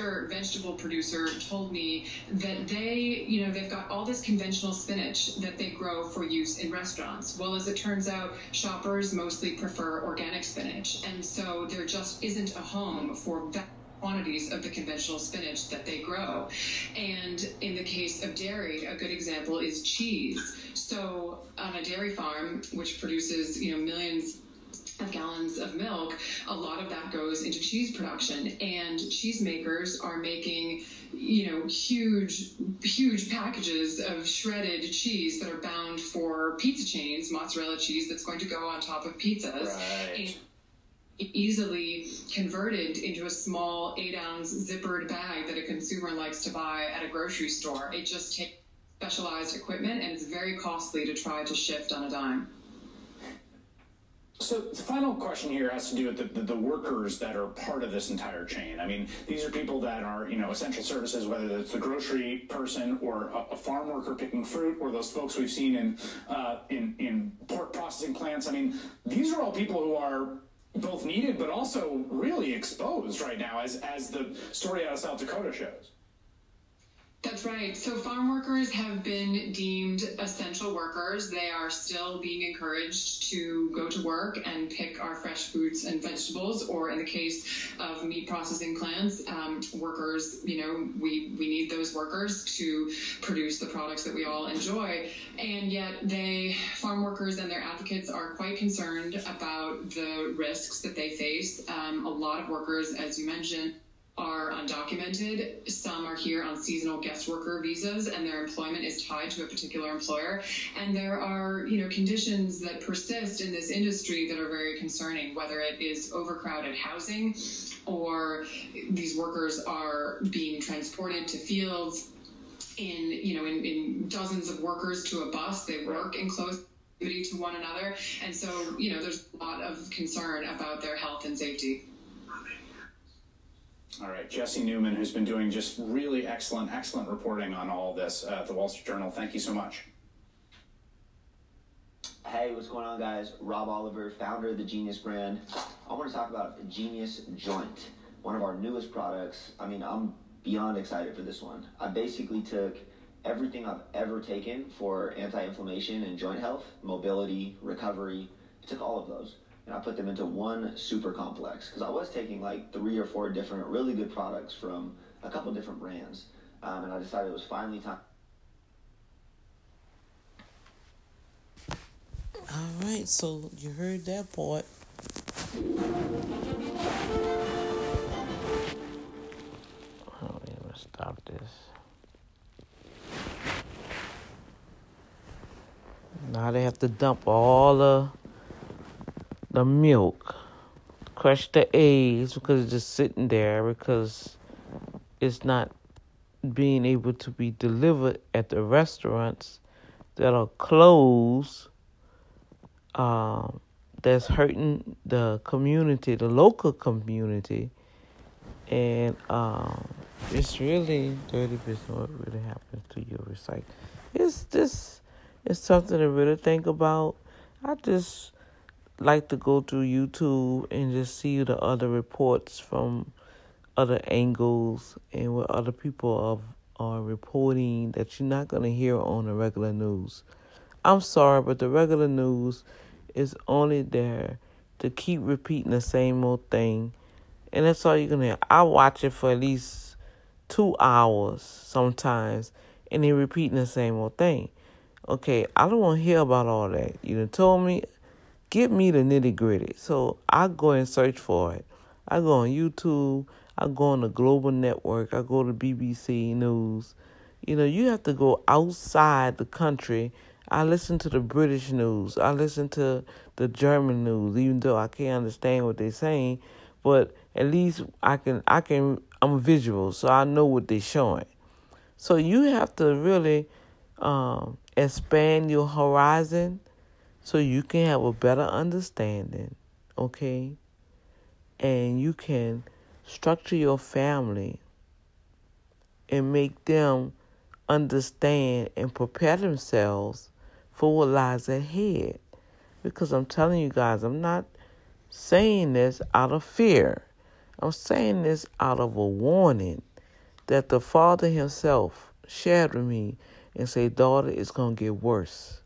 other vegetable producer told me that they, you know, they've got all this conventional spinach that they grow for use in restaurants. Well, as it turns out, shoppers mostly prefer organic spinach, and so there just isn't a home for vast quantities of the conventional spinach that they grow. And in the case of dairy, a good example is cheese. So on a dairy farm, which produces, you know, millions of gallons of milk, a lot of that goes into cheese production. And cheesemakers are making, you know, huge, huge packages of shredded cheese that are bound for pizza chains, mozzarella cheese that's going to go on top of pizzas. Right. And easily converted into a small eight ounce zippered bag that a consumer likes to buy at a grocery store. It just takes specialized equipment and it's very costly to try to shift on a dime. So the final question here has to do with the, the, the, workers that are part of this entire chain. I mean, these are people that are, you know, essential services, whether it's the grocery person or a, a farm worker picking fruit, or those folks we've seen in, uh, in in pork processing plants. I mean, these are all people who are both needed but also really exposed right now, as as the story out of South Dakota shows. That's right. So farm workers have been deemed essential workers. They are still being encouraged to go to work and pick our fresh fruits and vegetables, or in the case of meat processing plants, um, workers, you know, we, we need those workers to produce the products that we all enjoy. And yet they, farm workers and their advocates are quite concerned about the risks that they face. Um, a lot of workers, as you mentioned, are undocumented. Some are here on seasonal guest worker visas and their employment is tied to a particular employer. And there are, you know, conditions that persist in this industry that are very concerning, whether it is overcrowded housing or these workers are being transported to fields in, you know, in, in dozens of workers to a bus. They work in close proximity to one another. And so, you know, there's a lot of concern about their health and safety. All right, Jesse Newman, who's been doing just really excellent, excellent reporting on all this uh, at the Wall Street Journal. Thank you so much. Hey, what's going on, guys? Rob Oliver, founder of the Genius brand. I want to talk about Genius Joint, one of our newest products. I mean, I'm beyond excited for this one. I basically took everything I've ever taken for anti inflammation and joint health, mobility, recovery, I took all of those and I put them into one super complex because I was taking like three or four different really good products from a couple different brands, um, and I decided it was finally time. All right, so you heard that part. Oh, let me stop this. Now they have to dump all the the milk, crush the eggs because it's just sitting there because it's not being able to be delivered at the restaurants that are closed. Um, that's hurting the community, the local community, and um, it's really dirty business. What really happens to your recycle? It's this. It's something to really think about. I just like to go through YouTube and just see the other reports from other angles and what other people are, are reporting that you're not going to hear on the regular news. I'm sorry, but the regular news is only there to keep repeating the same old thing. And that's all you're going to hear. I watch it for at least two hours sometimes, and they're repeating the same old thing. Okay, I don't want to hear about all that. You done told me Give me the nitty gritty. So I go and search for it. I go on YouTube. I go on the Global Network. I go to BBC News. You know, you have to go outside the country. I listen to the British news. I listen to the German news, even though I can't understand what they're saying. But at least I can, I can, I'm visual, so I know what they're showing. So you have to really um, expand your horizon so you can have a better understanding, okay? And you can structure your family and make them understand and prepare themselves for what lies ahead. Because I'm telling you guys, I'm not saying this out of fear. I'm saying this out of a warning that the Father Himself shared with me and said, Daughter, it's going to get worse.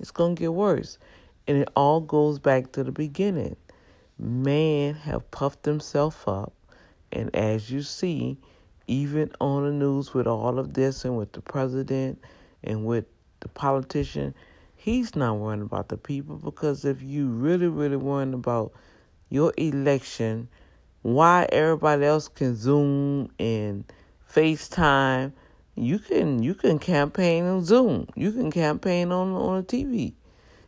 It's going to get worse. And it all goes back to the beginning. Man have puffed himself up. And as you see, even on the news with all of this and with the president and with the politician, He's not worrying about the people because if you really, really worrying about your election, why everybody else can Zoom and FaceTime, you can you can campaign on Zoom. You can campaign on on the TV.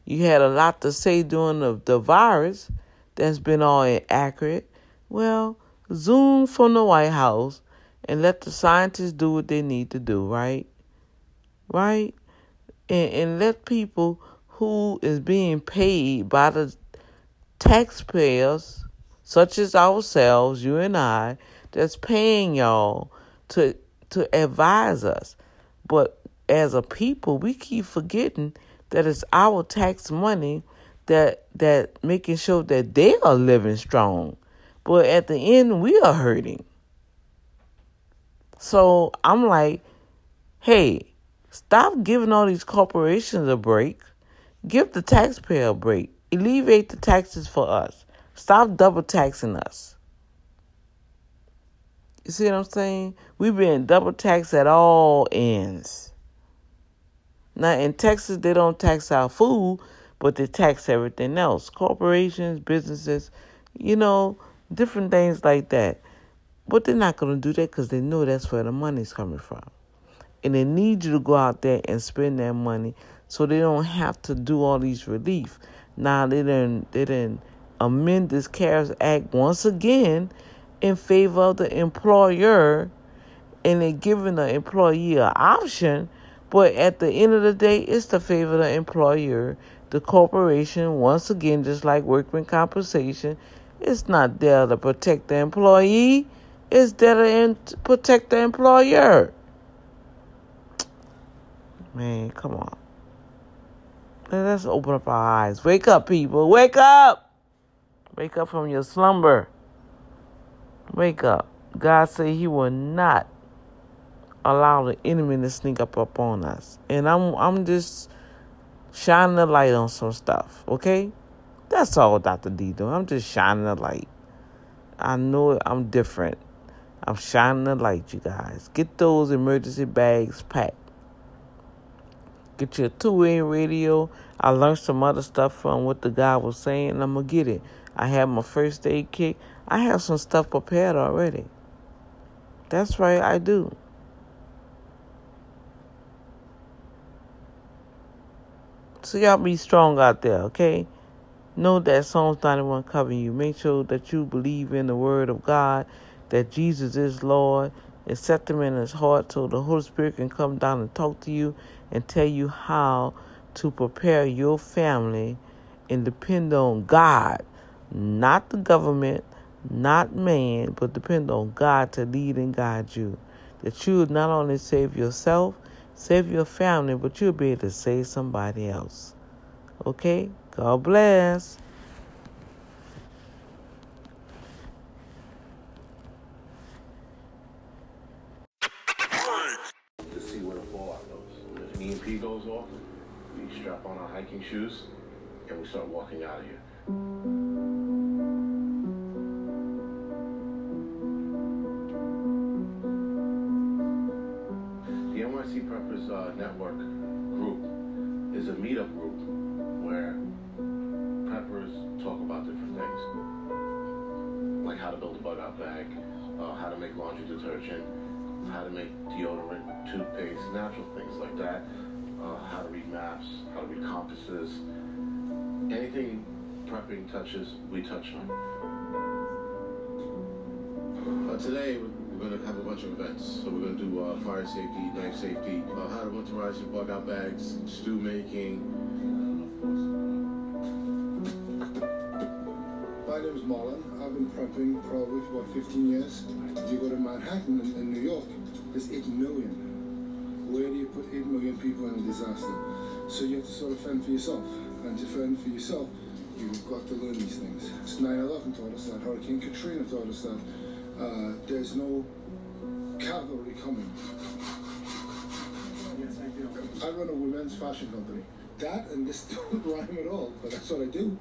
You had a lot to say during the, the virus that's been all inaccurate. Well, Zoom from the White House and let the scientists do what they need to do, right? Right? And, and let people who is being paid by the taxpayers, such as ourselves, you and I, that's paying y'all to to advise us. But as a people, we keep forgetting that it's our tax money that that making sure that they are living strong. But at the end, we are hurting. So I'm like, hey, stop giving all these corporations a break. Give the taxpayer a break. Alleviate the taxes for us. Stop double taxing us. You see what I'm saying? We've been double taxed at all ends. Now in Texas, they don't tax our food, but they tax everything else. Corporations, businesses, you know, different things like that. But they're not going to do that because they know that's where the money's coming from. And they need you to go out there and spend that money so they don't have to do all these relief. Now they didn't they didn't amend this CARES Act once again in favor of the employer and they're giving the employee an option, but at the end of the day it's to favor the employer. The corporation, once again, just like workman compensation, it's not there to protect the employee it's there to protect the employer. Man, come on. Let's open up our eyes. Wake up, people. Wake up. Wake up from your slumber. Wake up. God said he will not allow the enemy to sneak up upon us. And I'm I'm just shining the light on some stuff, okay? That's all Dr. D doing. I'm just shining the light. I know I'm different. I'm shining the light, you guys. Get those emergency bags packed. Get your two-way radio. I learned some other stuff from what the guy was saying, I'm gonna get it. I have my first aid kit. I have some stuff prepared already. That's right, I do. So y'all be strong out there, okay? Know that Psalms 91 covering you. Make sure that you believe in the word of God that Jesus is Lord. Accept Him in His heart so the Holy Spirit can come down and talk to you and tell you how to prepare your family and depend on God, not the government, not man, but depend on God to lead and guide you. That you would not only save yourself, save your family, but you'll be able to save somebody else. Okay? God bless. goes off, we strap on our hiking shoes, and we start walking out of here. Uh, Network group is a meetup group where preppers talk about different things, like how to build a bug-out bag, uh, how to make laundry detergent, how to make deodorant, toothpaste, natural things like that uh, how to read maps, how to read compasses. Anything prepping touches, we touch on. Uh, today, we're going to have a bunch of events. So we're going to do uh, fire safety, knife safety, uh, how to winterize your bug out bags, stew making. My name is Marlon. I've been prepping probably for about 15 years. You go to Manhattan in, New York, there's 8 million where do you put 8 million people in a disaster? So you have to sort of fend for yourself. And to fend for yourself, you've got to learn these things. 9-11 taught us that. Hurricane Katrina taught us that. Uh, there's no cavalry coming. Yes, I do. I run a women's fashion company. That and this don't rhyme at all, but that's what I do.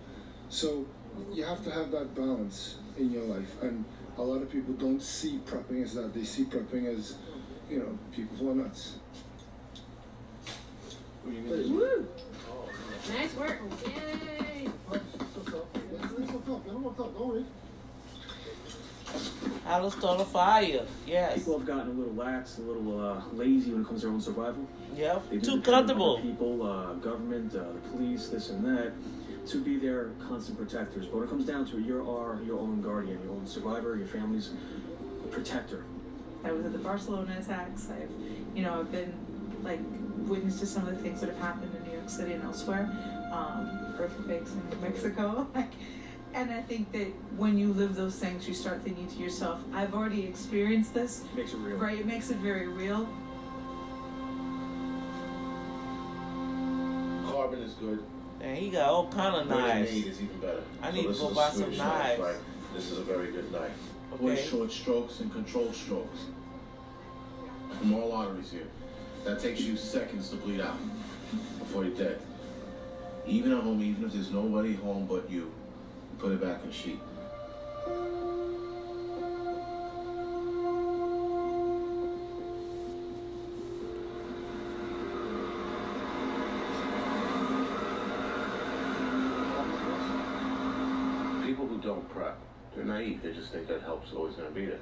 So you have to have that balance in your life. And a lot of people don't see prepping as that. They see prepping as, you know, people who are nuts. What do you mean? Nice work. Yay. How to start a fire. Yes. People have gotten a little lax, a little uh, lazy when it comes to their own survival. Yep. They've Too been dependent on comfortable. People, uh, government, uh, the police, this and that, to be their constant protectors. But when it comes down to it, you are your own guardian, your own survivor, your family's protector. I was at the Barcelona attacks. I've, you know, I've been like witness to some of the things that have happened in New York City and elsewhere, um, earthquakes in Mexico. Like, and I think that when you live those things, you start thinking to yourself, "I've already experienced this." Makes it real. Right? It makes it very real. Carbon is good. And he got all kind of Ready knives. made is even better. I So need to go buy some Swedish knife, knives. Right? This is a very good knife. Okay. With short strokes and controlled strokes. From all arteries here. That takes you seconds to bleed out before you're dead. Even at home, even if there's nobody home but you, put it back in sheet. People who don't prep, they're naive. They just think that help's always going to be there.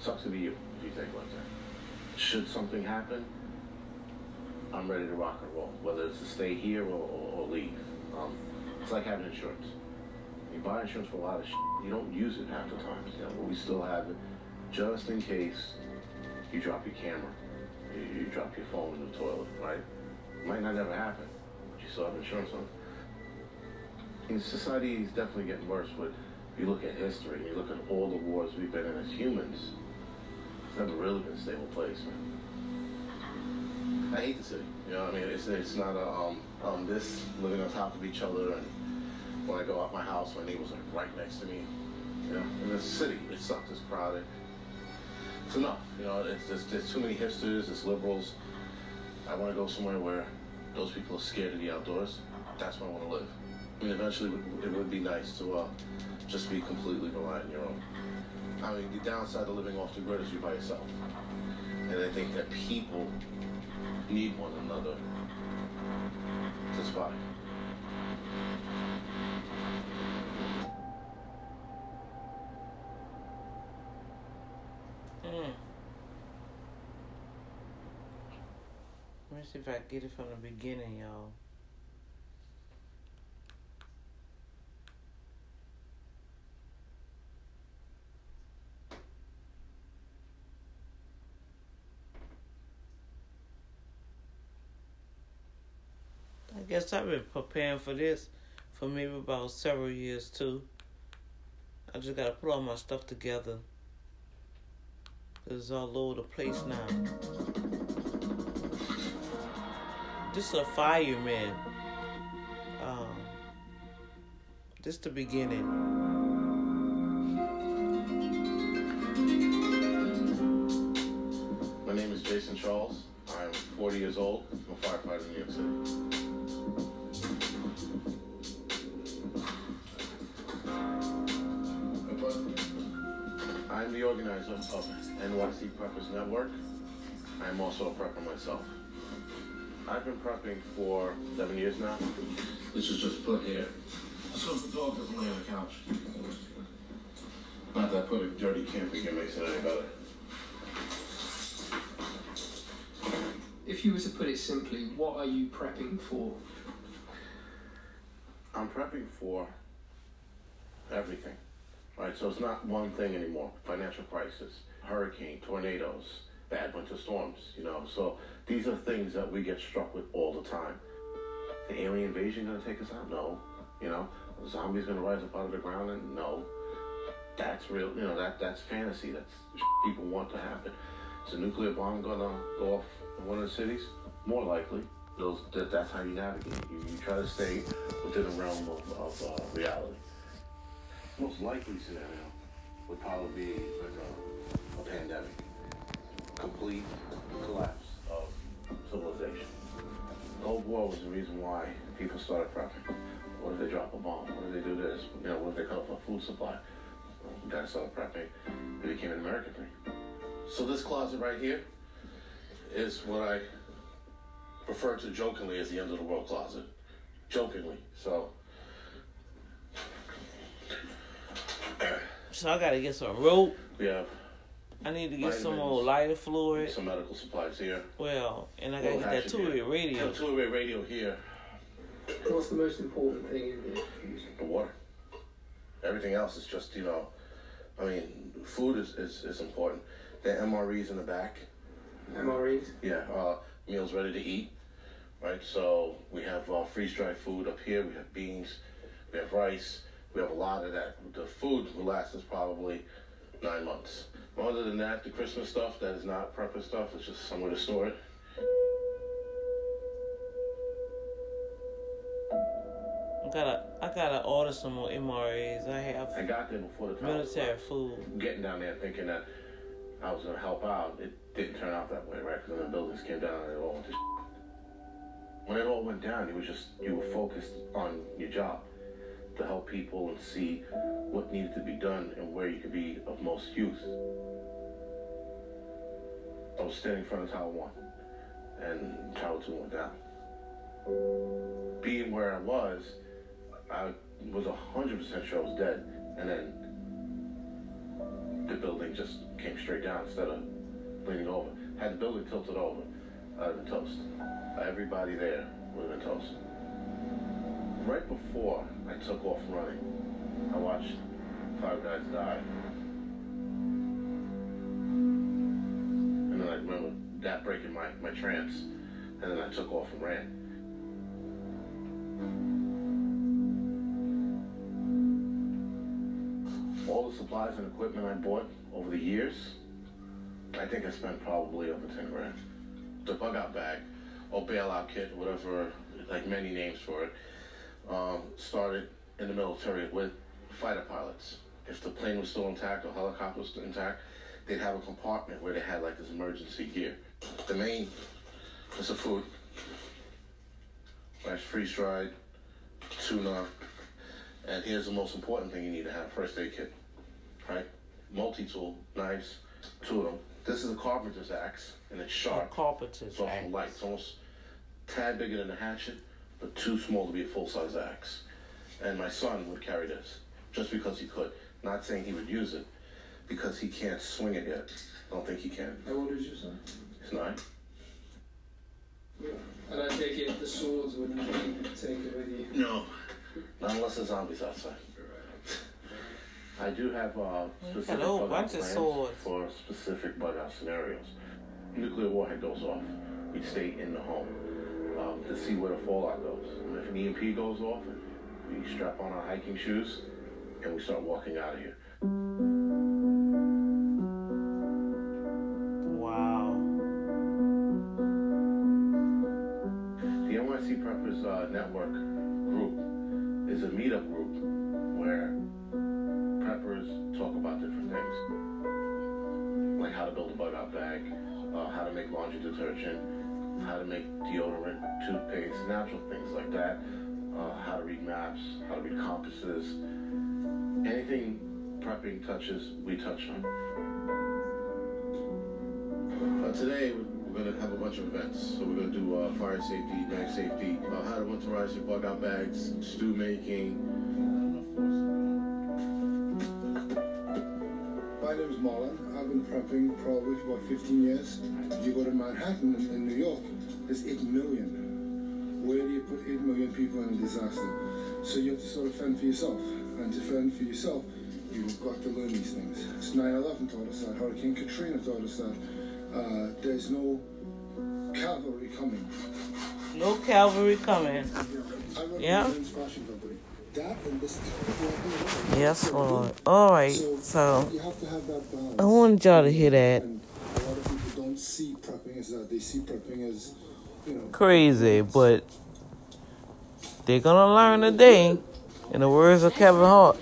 Sucks to be you if you think like that. Should something happen, I'm ready to rock and roll, whether it's to stay here or, or, or leave. Um, it's like having insurance. You buy insurance for a lot of shit, you don't use it half the time. You know, but we still have it just in case you drop your camera, you, you drop your phone in the toilet, right? Might not ever happen, but you still have insurance on it. And society is definitely getting worse, but if you look at history, you look at all the wars we've been in as humans, it's never really been a stable place, man. I hate the city. You know, what I mean, it's it's not a um um this living on top of each other, and when I go out my house, my neighbors are right next to me. You know, in the city, it sucks. It's crowded. It's enough. You know, it's there's, there's too many hipsters. There's liberals. I want to go somewhere where those people are scared of the outdoors. That's where I want to live. I mean, eventually, it would be nice to uh, just be completely reliant on your own. I mean, the downside of living off the grid is you're by yourself. And I think that people need one another to survive. Mm. Let me see if I get it from the beginning, y'all. I guess I've been preparing for this for maybe about several years too. I just gotta put all my stuff together. It's all over the place now. Is a fireman. Um, the beginning. My name is Jason Charles. I'm 40 years old. I'm a firefighter in New York City. I'm the organizer of NYC Preppers Network. I'm also a prepper myself. I've been prepping for seven years now. This is just put here. So the dog doesn't lay on the couch. Not that putting dirty camping gear makes it any better. If you were to put it simply, what are you prepping for? I'm prepping for everything. Right, so it's not one thing anymore. Financial crisis, hurricane, tornadoes, bad winter storms, you know. So these are things that we get struck with all the time. The alien invasion gonna take us out? No. You know, zombies gonna rise up out of the ground and no. That's real you know, that that's fantasy. That's people want to happen. Is a nuclear bomb gonna go off in one of the cities? More likely. Those that, that's how you navigate. You, you try to stay within the realm of, of uh, reality most likely scenario would probably be complete collapse of civilization. The Cold War was the reason why people started prepping. What if they drop a bomb? What if they do this? You know, what if they cut off our food supply? Well, we gotta start prepping. It became an American thing. So this closet right here is what I refer to jokingly as the end of the world closet. Jokingly. So So I gotta get some rope. Yeah. I need to get some Vitamins. more lighter fluid. some medical supplies here. Well, and I gotta Little get that hatchet two-way radio. Two way radio here. What's the most important thing in here? The water. Everything else is just, you know, I mean, food is, is, is important. The MREs in the back. MREs? Yeah, uh, meals ready to eat. Right, so we have uh, freeze dried food up here. We have beans, we have rice. We have a lot of that. The food will last us probably nine months. Other than that, the Christmas stuff that is not prepper stuff. It's just somewhere to store it. I gotta, I gotta order some more MREs. I have I got there before the military food. getting down there thinking that I was gonna help out. It didn't turn out that way, right? Because the buildings came down and it all went to When it all went down, you were just you were focused on your job to help people and see what needed to be done and where you could be of most use. I was standing in front of Tower One, and Tower Two went down. Being where I was, I was hundred percent sure I was dead, and then the building just came straight down instead of leaning over. Had the building tilted over, I'd have been toast. Everybody there would have been toast. Right before I took off running, I watched five guys die. And then I remember that breaking my, my trance, and then I took off and ran. All the supplies and equipment I bought over the years, I think I spent probably over 10 grand. The bug out bag, or bailout kit, whatever, like many names for it, um, started in the military with fighter pilots. If the plane was still intact or helicopter was still intact, they'd have a compartment where they had like this emergency gear. The main is the food, right? Freeze dried, tuna, and here's the most important thing you need to have: first aid kit, right? Multi-tool, knives, two of them. This is a carpenter's axe, and it's sharp. carpenter's It's awful axe. light. It's almost tad bigger than a hatchet, but too small to be a full-size axe. And my son would carry this just because he could. Not saying he would use it, because he can't swing it yet. I don't think he can. How old is your son? He's nine. And I take it the swords wouldn't be taken with you. No, not unless there's zombies outside. I do have uh, specific Hello, bug out bunch plans swords. for specific bug out scenarios. Nuclear warhead goes off, we'd stay in the home um, to see where the fallout goes. And if an EMP goes off, we strap on our hiking shoes and we start walking out of here. Wow. The NYC Preppers uh, Network group is a meetup group where preppers talk about different things. Like how to build a bug out bag, uh, how to make laundry detergent, how to make deodorant, toothpaste, natural things like that, uh, how to read maps, how to read compasses. Anything prepping touches, we touch on. Uh, today, we're going to have a bunch of events. So we're going to do uh, fire safety, knife safety, how to winterize your bug out bags, stew making. Prepping probably for about 15 years. You go to Manhattan in, in New York, there's 8 million. Where do you put 8 million people in a disaster? So you have to sort of fend for yourself. And to fend for yourself, you've got to learn these things. It's 9-11 taught us that. Hurricane Katrina taught us that. Uh, there's no cavalry coming. No cavalry coming. Yeah. Yes, Lord. All right, so you have to have that balance. I wanted y'all to hear that. A lot of people don't see prepping as that. They see prepping as, you know, Crazy, but they're gonna learn today. In the words of Kevin Hart.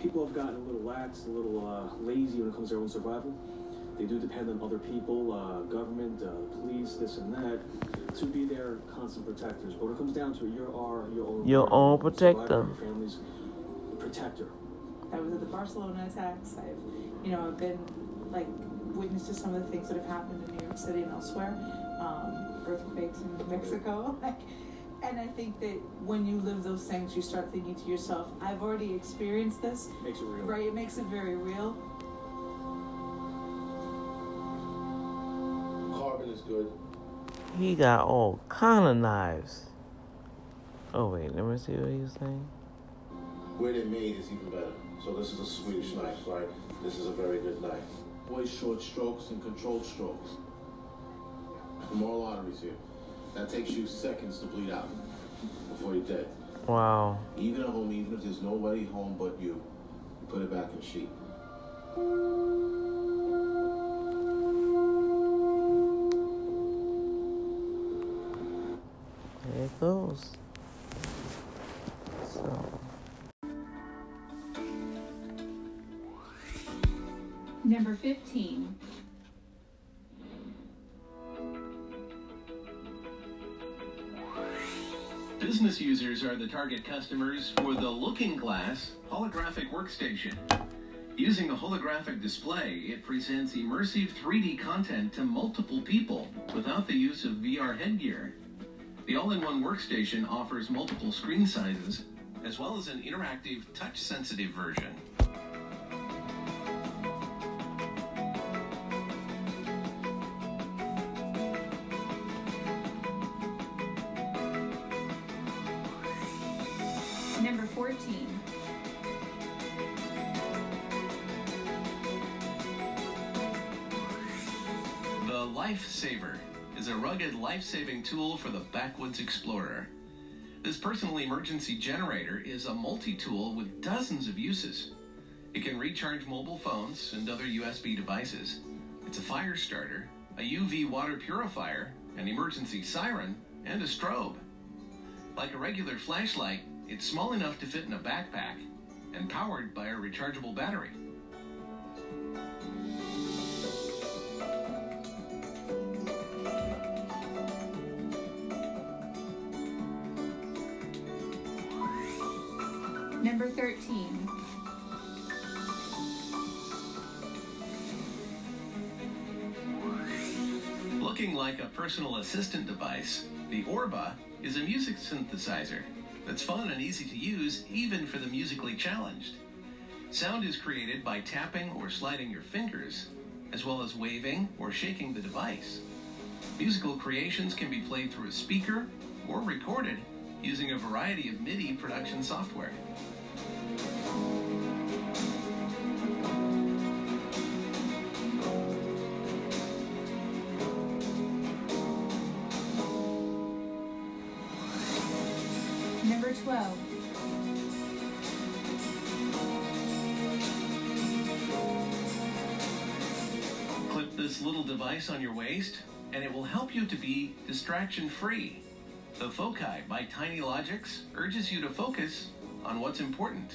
People have gotten a little lax, a little uh, lazy when it comes to their own survival. They do depend on other people, uh, government, uh, police, this and that, to be their constant protectors. But when it comes down to it, you are your own Your own protector. Your family's protector. I was at the Barcelona attacks. I've, you know, I've been like witness to some of the things that have happened in New York City and elsewhere, um, earthquakes in Mexico. Like, and I think that when you live those things, you start thinking to yourself, I've already experienced this. Makes it real. Right? It makes it very real. Is good. He got all kind of knives. Oh wait, let me see what he's saying. Where they're made is even better. So this is a Swedish knife, right? This is a very good knife. Always short strokes and controlled strokes. From all arteries here. That takes you seconds to bleed out before you're dead. Wow. Even at home, even if there's nobody home but you, you put it back in sheet. There it goes. So Number 15. Business users are the target customers for the Looking Glass holographic workstation. Using a holographic display, it presents immersive 3D content to multiple people without the use of VR headgear. The all-in-one workstation offers multiple screen sizes, as well as an interactive, touch-sensitive version. Life-saving tool for the backwoods explorer. This personal emergency generator is a multi-tool with dozens of uses. It can recharge mobile phones and other USB devices. It's a fire starter, a UV water purifier, an emergency siren, and a strobe. Like a regular flashlight, it's small enough to fit in a backpack and powered by a rechargeable battery. Personal assistant device, the Orba is a music synthesizer that's fun and easy to use even for the musically challenged. Sound is created by tapping or sliding your fingers, as well as waving or shaking the device. Musical creations can be played through a speaker or recorded using a variety of MIDI production software. Device on your waist, and it will help you to be distraction free. The Foci by Tiny Logics urges you to focus on what's important.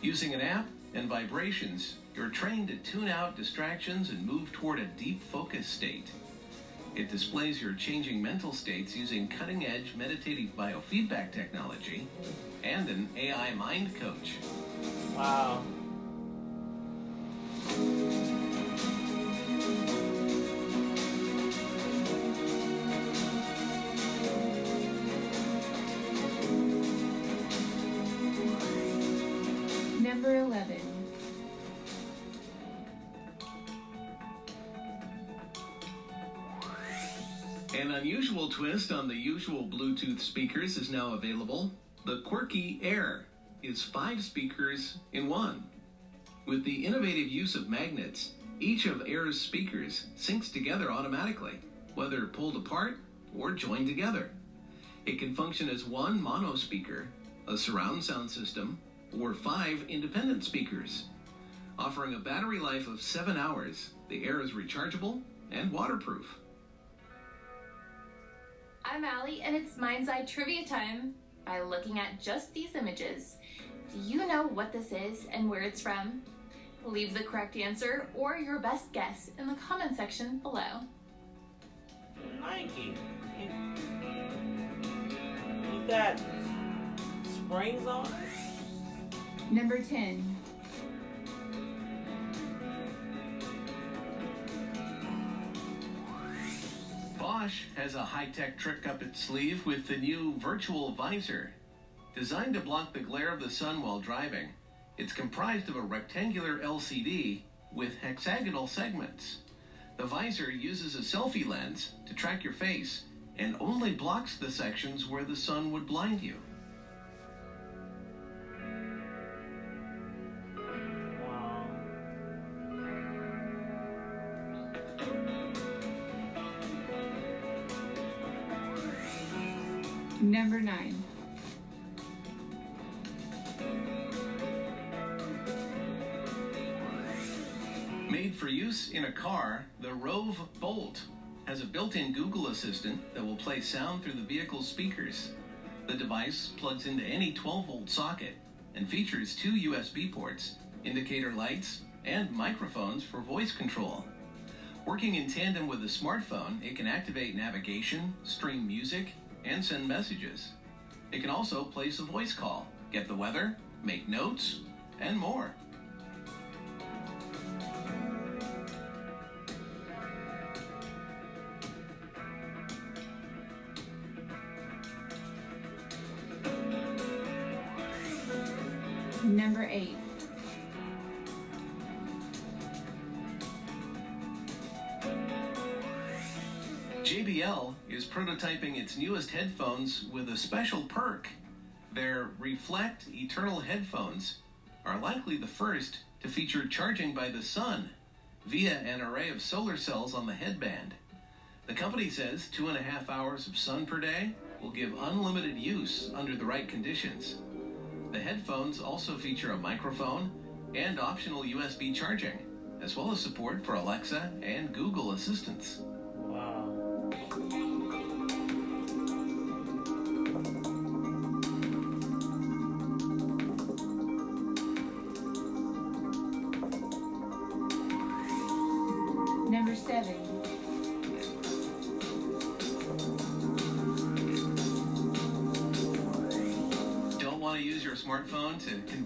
Using an app and vibrations, you're trained to tune out distractions and move toward a deep focus state. It displays your changing mental states using cutting edge meditative biofeedback technology and an AI mind coach. Wow. Number 11. An unusual twist on the usual Bluetooth speakers is now available. The Quirky Air is five speakers in one. With the innovative use of magnets, each of Air's speakers syncs together automatically, whether pulled apart or joined together. It can function as one mono speaker, a surround sound system, or five independent speakers. Offering a battery life of seven hours, the Air is rechargeable and waterproof. I'm Allie, and it's Mind's Eye Trivia Time. By looking at just these images, do you know what this is and where it's from? Leave the correct answer or your best guess in the comment section below. Nike. You got springs on it? Number 10. Bosch has a high-tech trick up its sleeve with the new virtual visor. Designed to block the glare of the sun while driving, it's comprised of a rectangular LCD with hexagonal segments. The visor uses a selfie lens to track your face and only blocks the sections where the sun would blind you. Number 9. Made for use in a car, the Roav Bolt has a built-in Google Assistant that will play sound through the vehicle's speakers. The device plugs into any 12-volt socket and features two USB ports, indicator lights, and microphones for voice control. Working in tandem with a smartphone, it can activate navigation, stream music, and send messages. It can also place a voice call, get the weather, make notes, and more. Its newest headphones with a special perk. Their Reflect Eternal headphones are likely the first to feature charging by the sun via an array of solar cells on the headband. The company says two and a half hours of sun per day will give unlimited use under the right conditions. The headphones also feature a microphone and optional USB charging, as well as support for Alexa and Google Assistants.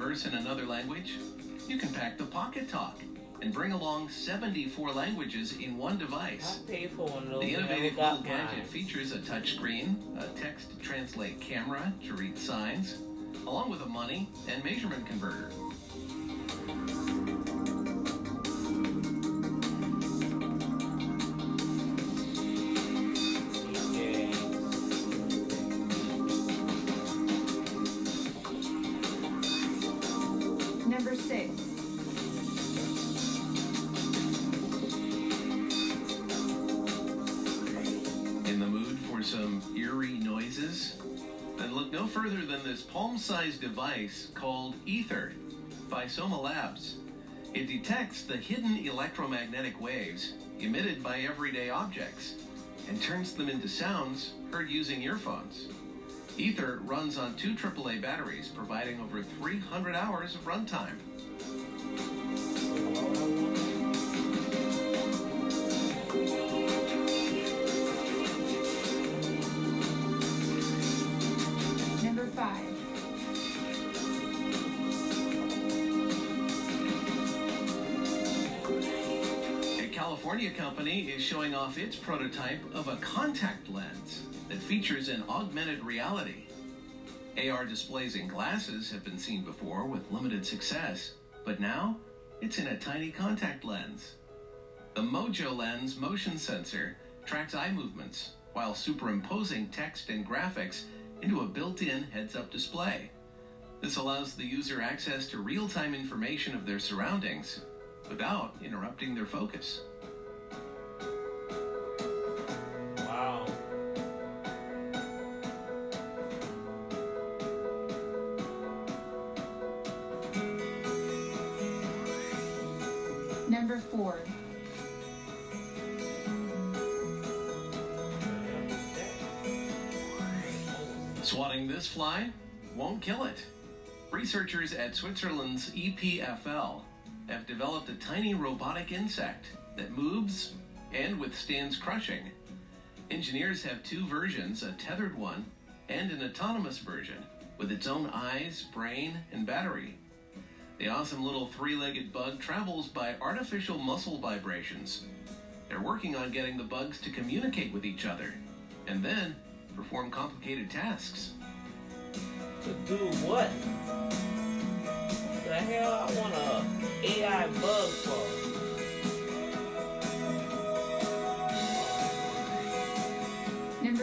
Converse in another language? You can pack the Pocketalk and bring along 74 languages in one device. One. The innovative little gadget mine. features a touchscreen, a text translate camera to read signs, along with a money and measurement converter. Palm-sized device called Ether by Soma Labs. It detects the hidden electromagnetic waves emitted by everyday objects and turns them into sounds heard using earphones. Ether runs on two AAA batteries, providing over 300 hours of runtime. Company is showing off its prototype of a contact lens that features an augmented reality. AR displays in glasses have been seen before with limited success, but now it's in a tiny contact lens. The Mojo Lens motion sensor tracks eye movements while superimposing text and graphics into a built-in heads-up display. This allows the user access to real-time information of their surroundings without interrupting their focus. Wow. Number 4. Swatting this fly won't kill it. Researchers at Switzerland's EPFL have developed a tiny robotic insect that moves and withstands crushing. Engineers have two versions a tethered one and an autonomous version with its own eyes, brain, and battery. The awesome little three legged bug travels by artificial muscle vibrations. They're working on getting the bugs to communicate with each other and then perform complicated tasks. To do what? The hell I want a AI bug for?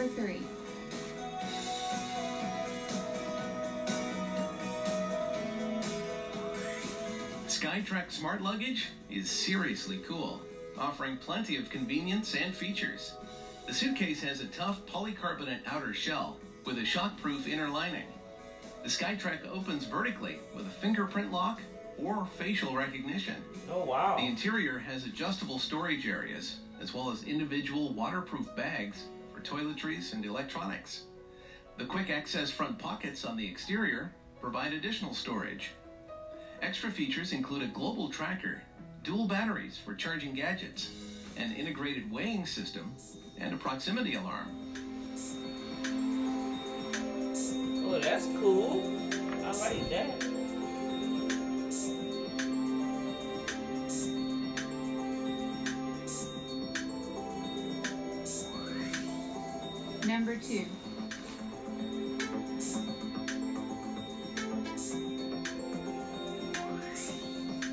Number three. Skytrack Smart Luggage is seriously cool, offering plenty of convenience and features. The suitcase has a tough polycarbonate outer shell with a shockproof inner lining. The Skytrack opens vertically with a fingerprint lock or facial recognition. Oh, wow. The interior has adjustable storage areas, as well as individual waterproof bags for toiletries and electronics. The quick access front pockets on the exterior provide additional storage. Extra features include a global tracker, dual batteries for charging gadgets, an integrated weighing system, and a proximity alarm. Oh, that's cool. I like that. Number two.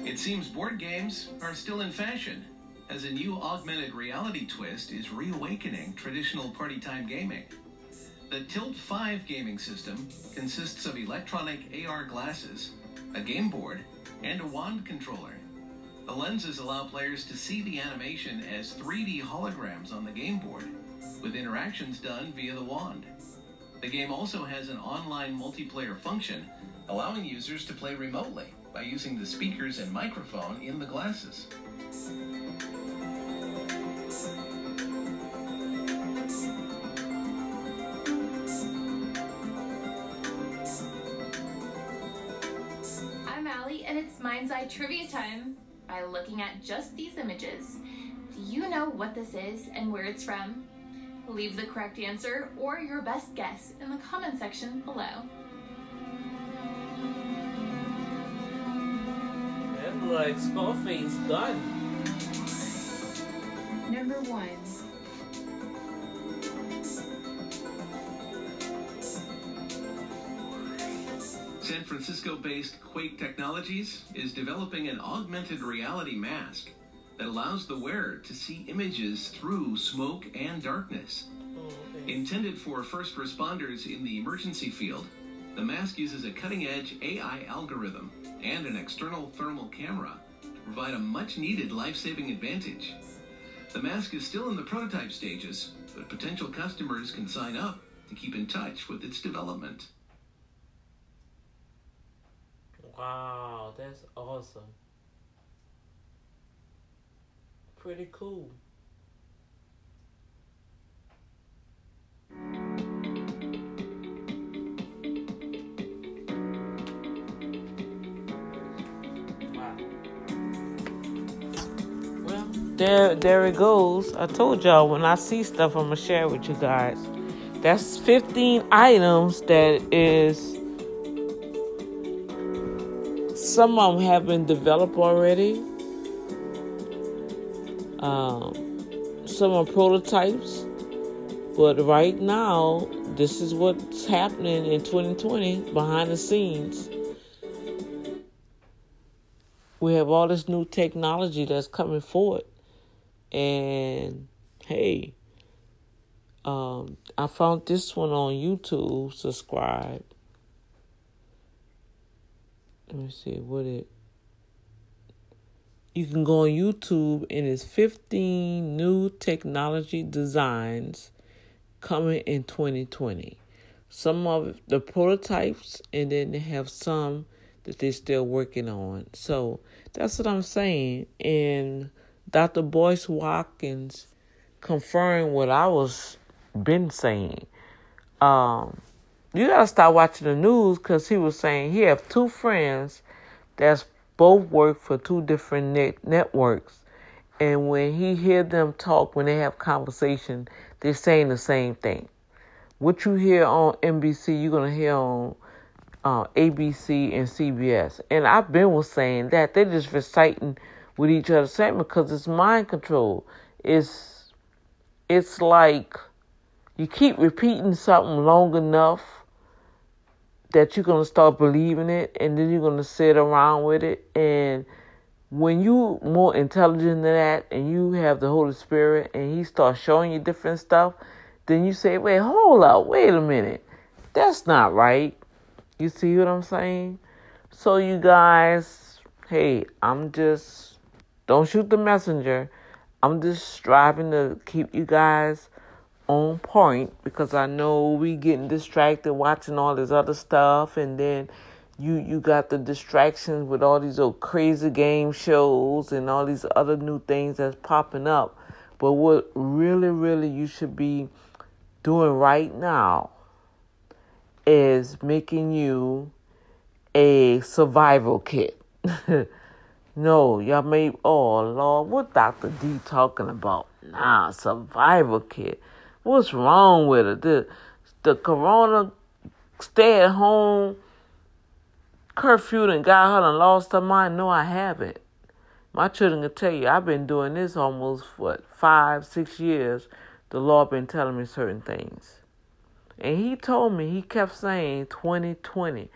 It seems board games are still in fashion, as a new augmented reality twist is reawakening traditional party time gaming. The Tilt 5 gaming system consists of electronic AR glasses, a game board, and a wand controller. The lenses allow players to see the animation as 3D holograms on the game board, with interactions done via the wand. The game also has an online multiplayer function, allowing users to play remotely by using the speakers and microphone in the glasses. I'm Allie, and it's Mind's Eye Trivia Time. By looking at just these images, do you know what this is and where it's from? Leave the correct answer or your best guess in the comment section below. That look like Scarface gun. Number one. San Francisco based Qwake Technologies is developing an augmented reality mask that allows the wearer to see images through smoke and darkness. Oh, Intended for first responders in the emergency field, the mask uses a cutting edge AI algorithm and an external thermal camera to provide a much needed life saving advantage. The mask is still in the prototype stages, but potential customers can sign up to keep in touch with its development. Wow, that's awesome. Pretty cool. There, there it goes. I told y'all when I see stuff, I'm gonna share with you guys. That's 15 items that is some of them have been developed already. Um, some are prototypes, but right now, this is what's happening in 2020 behind the scenes. We have all this new technology that's coming forward, and hey, um, I found this one on YouTube. Subscribe. Let me see what it. You can go on YouTube and it's 15 new technology designs coming in 2020. Some of the prototypes, and then they have some that they're still working on. So that's what I'm saying. And Dr. Boyce Watkins confirmed what I was been saying. Um, you gotta start watching the news because he was saying he have two friends that's both work for two different net- networks, and when he hear them talk, when they have conversation, they're saying the same thing. What you hear on NBC, you're gonna hear on uh, ABC and CBS. And I've been was saying that they're just reciting with each other, saying because it's mind control. it's it's like you keep repeating something long enough that you're gonna start believing it, and then you're gonna sit around with it. And when you more intelligent than that, and you have the Holy Spirit, and He starts showing you different stuff, then you say, "Wait, hold up, wait a minute, that's not right." You see what I'm saying? So you guys, hey, I'm just don't shoot the messenger. I'm just striving to keep you guys on point because I know we getting distracted watching all this other stuff and then you you got the distractions with all these old crazy game shows and all these other new things that's popping up. But what really, really you should be doing right now is making you a survival kit. no, y'all may oh Lord, what Dr. D talking about? Nah, survival kit. What's wrong with it? The the corona stay at home curfew and got her and lost her mind. No, I haven't. My children can tell you I've been doing this almost what five, six years. The Lord been telling me certain things. And he told me, he kept saying 2020.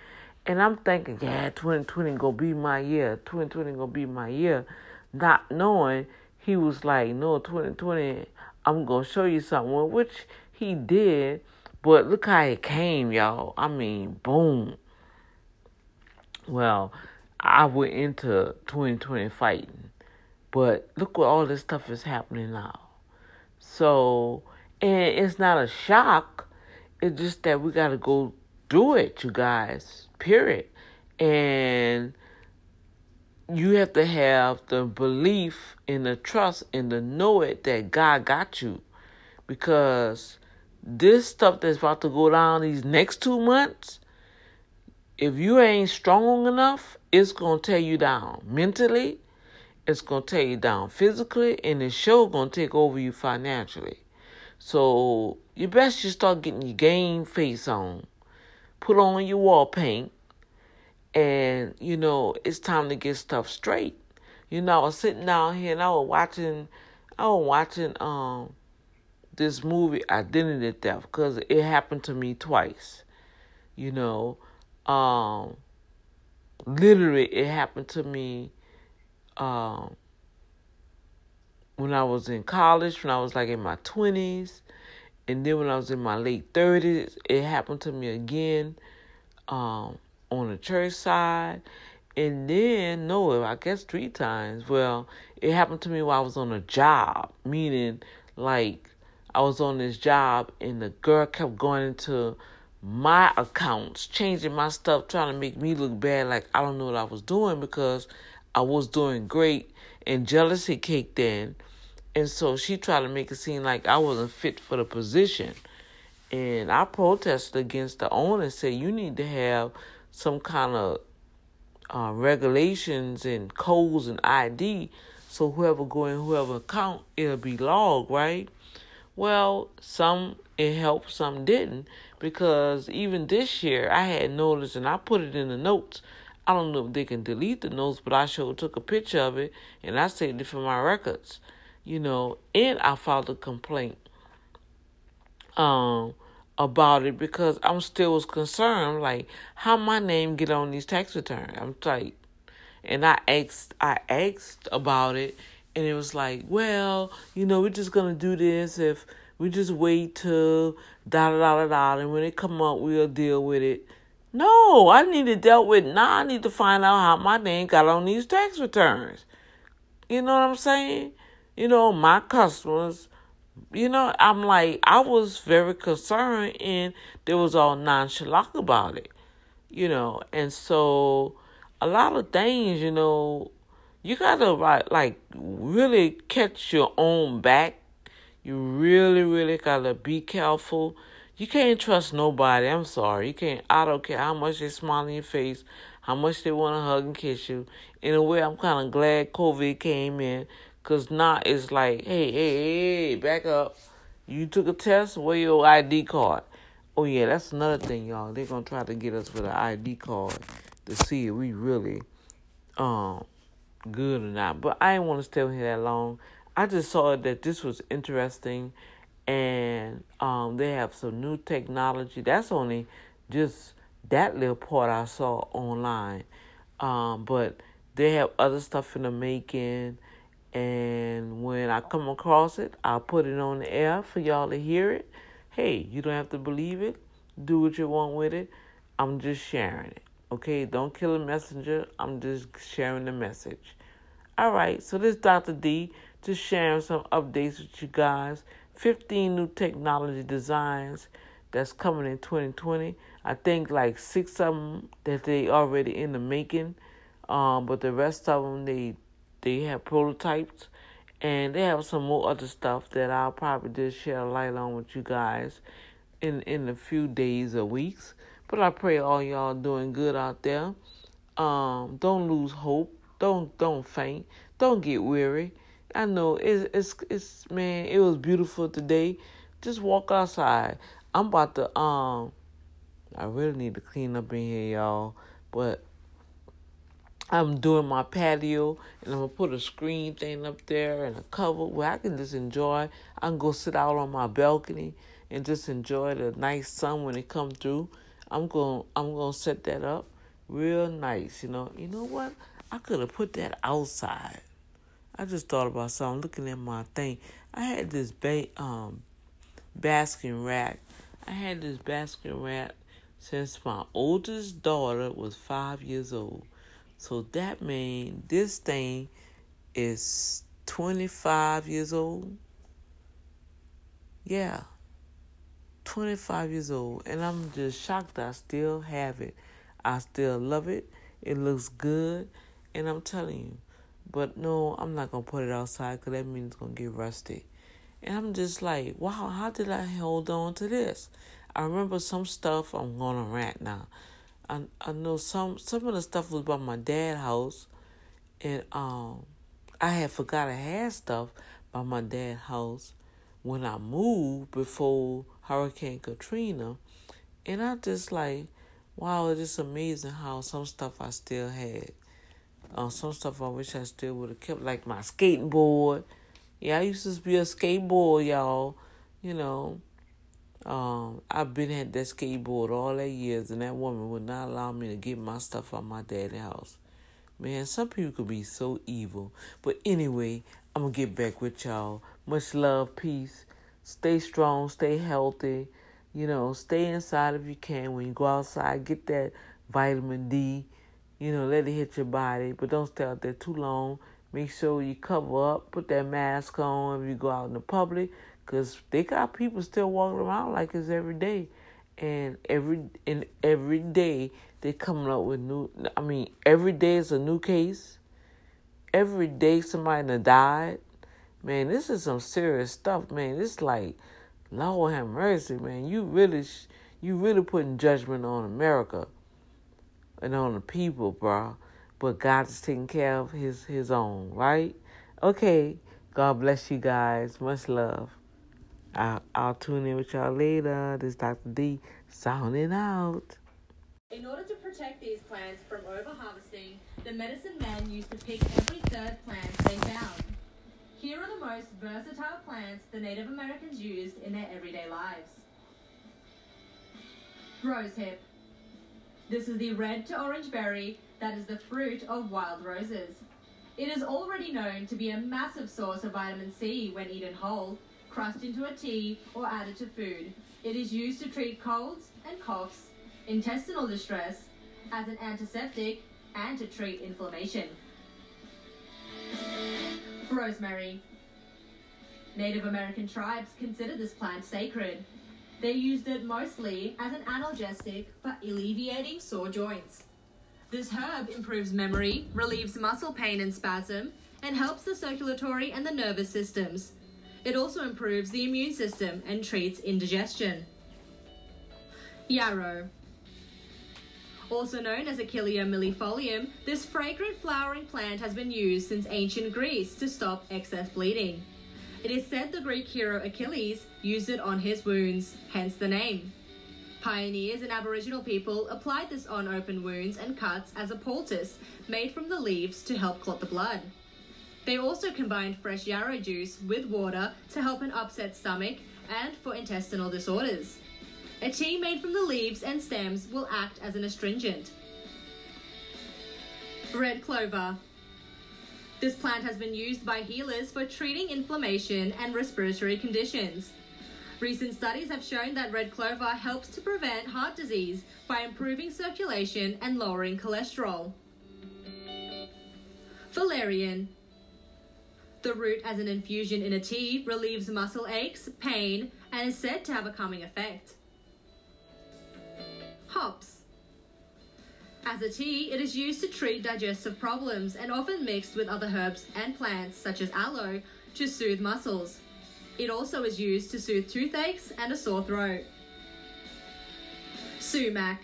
And I'm thinking, yeah, 2020 gonna be my year. 2020 gonna be my year. Not knowing he was like, no, 2020, I'm gonna show you something, which he did. But look how it came, y'all. I mean, boom. Well, I went into 2020 fighting. But look what all this stuff is happening now. So, and it's not a shock. It's just that we got to go do it, you guys. Period. And you have to have the belief and the trust and the know it that God got you. Because this stuff that's about to go down these next two months, if you ain't strong enough, it's gonna tear you down mentally, it's gonna tear you down physically, and it's sure gonna take over you financially. So you best just start getting your game face on, put on your wall paint, and you know it's time to get stuff straight. You know, I was sitting down here and I was watching, I was watching um this movie Identity Theft because it happened to me twice. You know, um, literally it happened to me um when I was in college, when I was like in my twenties, and then when I was in my late thirties, it happened to me again. Um, on the church side. And then, no, I guess three times. Well, it happened to me while I was on a job, meaning like I was on this job and the girl kept going into my accounts, changing my stuff, trying to make me look bad like I don't know what I was doing because I was doing great and jealousy kicked in. And so she tried to make it seem like I wasn't fit for the position. And I protested against the owner and said, You need to have some kind of uh, regulations and codes and ID, so whoever go in whoever account, it'll be logged, right? Well, some it helped, some didn't, because even this year I had noticed, and I put it in the notes. I don't know if they can delete the notes, but I sure took a picture of it and I saved it for my records, you know, and I filed a complaint. Um, about it because I'm still was concerned, like how my name get on these tax returns. I'm like, and I asked, I asked about it, and it was like, well, you know, we're just gonna do this if we just wait till da da da da da, and when it come up, we'll deal with it. No, I need to deal with now. I need to find out how my name got on these tax returns. You know what I'm saying? You know, my customers you know, I'm like, I was very concerned and there was all nonchalant about it, you know, and so a lot of things, you know, you gotta like, really catch your own back. You really, really gotta be careful. You can't trust nobody. I'm sorry. You can't. I don't care how much they smile in your face, how much they want to hug and kiss you. In a way, I'm kind of glad COVID came in Cause now it's like, hey, hey, hey, back up. You took a test, where your ID card? Oh yeah, that's another thing, y'all. They're gonna try to get us with an ID card to see if we really um good or not. But I didn't wanna stay here that long. I just saw that this was interesting, and um, they have some new technology. That's only just that little part I saw online, um, but they have other stuff in the making. And when I come across it, I'll put it on the air for y'all to hear it. Hey, you don't have to believe it. Do what you want with it. I'm just sharing it. Okay, don't kill a messenger. I'm just sharing the message. All right, so this Dr. D just sharing some updates with you guys. 15 new technology designs that's coming in 2020. I think like six of them that they already in the making, um, but the rest of them they they have prototypes, and they have some more other stuff that I'll probably just share a light on with you guys in in a few days or weeks. But I pray all y'all doing good out there. Um, don't lose hope. Don't don't faint. Don't get weary. I know it's it's it's man. It was beautiful today. Just walk outside. I'm about to um. I really need to clean up in here, y'all. But I'm doing my patio and I'm gonna put a screen thing up there and a cover where I can just enjoy. I can go sit out on my balcony and just enjoy the nice sun when it come through. I'm going to I'm gonna set that up real nice, you know. You know what? I could have put that outside. I just thought about something looking at my thing. I had this ba- um basking rack. I had this basking rack since my oldest daughter was five years old. So that means this thing is 25 years old. Yeah. 25 years old. And I'm just shocked I still have it. I still love it. It looks good. And I'm telling you. But no, I'm not going to put it outside because that means it's going to get rusty. And I'm just like, wow, how did I hold on to this? I remember some stuff. I'm going to rant now. I I know some some of the stuff was by my dad's house, and um, I had forgot I had stuff by my dad's house when I moved before Hurricane Katrina, and I just like, wow, it is amazing how some stuff I still had. Uh, some stuff I wish I still would have kept, like my skating board. Yeah, I used to be a skateboard, y'all. You know, um, I've been at that skateboard all that years, and that woman would not allow me to get my stuff out my daddy's house. Man, some people could be so evil. But anyway, I'm gonna get back with y'all. Much love, peace. Stay strong, stay healthy. You know, stay inside if you can. When you go outside, get that vitamin D. You know, let it hit your body, but don't stay out there too long. Make sure you cover up, put that mask on if you go out in the public. Cause they got people still walking around like it's every day, and every and every day they coming up with new. I mean, every day is a new case. Every day somebody done died. Man, this is some serious stuff, man. This like, Lord have mercy, man. You really, you really putting judgment on America and on the people, bro. But God is taking care of His His own, right? Okay. God bless you guys. Much love. I'll, I'll tune in with y'all later. This is Dr. D sounding out. In order to protect these plants from overharvesting, the medicine men used to pick every third plant they found. Here are the most versatile plants the Native Americans used in their everyday lives. Rosehip. This is the red to orange berry that is the fruit of wild roses. It is already known to be a massive source of vitamin C when eaten whole, crushed into a tea, or added to food. It is used to treat colds and coughs, intestinal distress, as an antiseptic, and to treat inflammation. Rosemary. Native American tribes considered this plant sacred. They used it mostly as an analgesic for alleviating sore joints. This herb improves memory, relieves muscle pain and spasm, and helps the circulatory and the nervous systems. It also improves the immune system and treats indigestion. Yarrow. Also known as Achillea millefolium, this fragrant flowering plant has been used since ancient Greece to stop excess bleeding. It is said the Greek hero Achilles used it on his wounds, hence the name. Pioneers and Aboriginal people applied this on open wounds and cuts as a poultice made from the leaves to help clot the blood. They also combined fresh yarrow juice with water to help an upset stomach and for intestinal disorders. A tea made from the leaves and stems will act as an astringent. Red clover. This plant has been used by healers for treating inflammation and respiratory conditions. Recent studies have shown that red clover helps to prevent heart disease by improving circulation and lowering cholesterol. Valerian. The root as an infusion in a tea relieves muscle aches, pain, and is said to have a calming effect. Hops. As a tea, it is used to treat digestive problems and often mixed with other herbs and plants such as aloe to soothe muscles. It also is used to soothe toothaches and a sore throat. Sumac.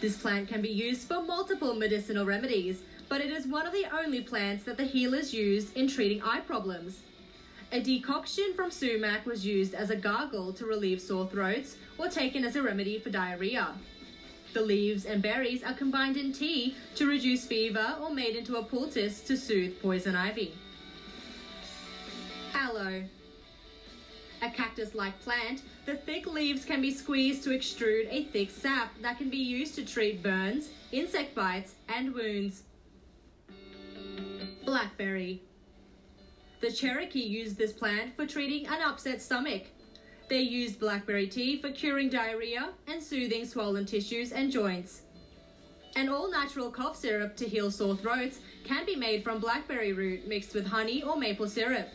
This plant can be used for multiple medicinal remedies, but it is one of the only plants that the healers used in treating eye problems. A decoction from sumac was used as a gargle to relieve sore throats or taken as a remedy for diarrhea. The leaves and berries are combined in tea to reduce fever or made into a poultice to soothe poison ivy. Aloe. A cactus like plant, the thick leaves can be squeezed to extrude a thick sap that can be used to treat burns, insect bites, and wounds. Blackberry. The Cherokee used this plant for treating an upset stomach. They used blackberry tea for curing diarrhea and soothing swollen tissues and joints. An all natural cough syrup to heal sore throats can be made from blackberry root mixed with honey or maple syrup.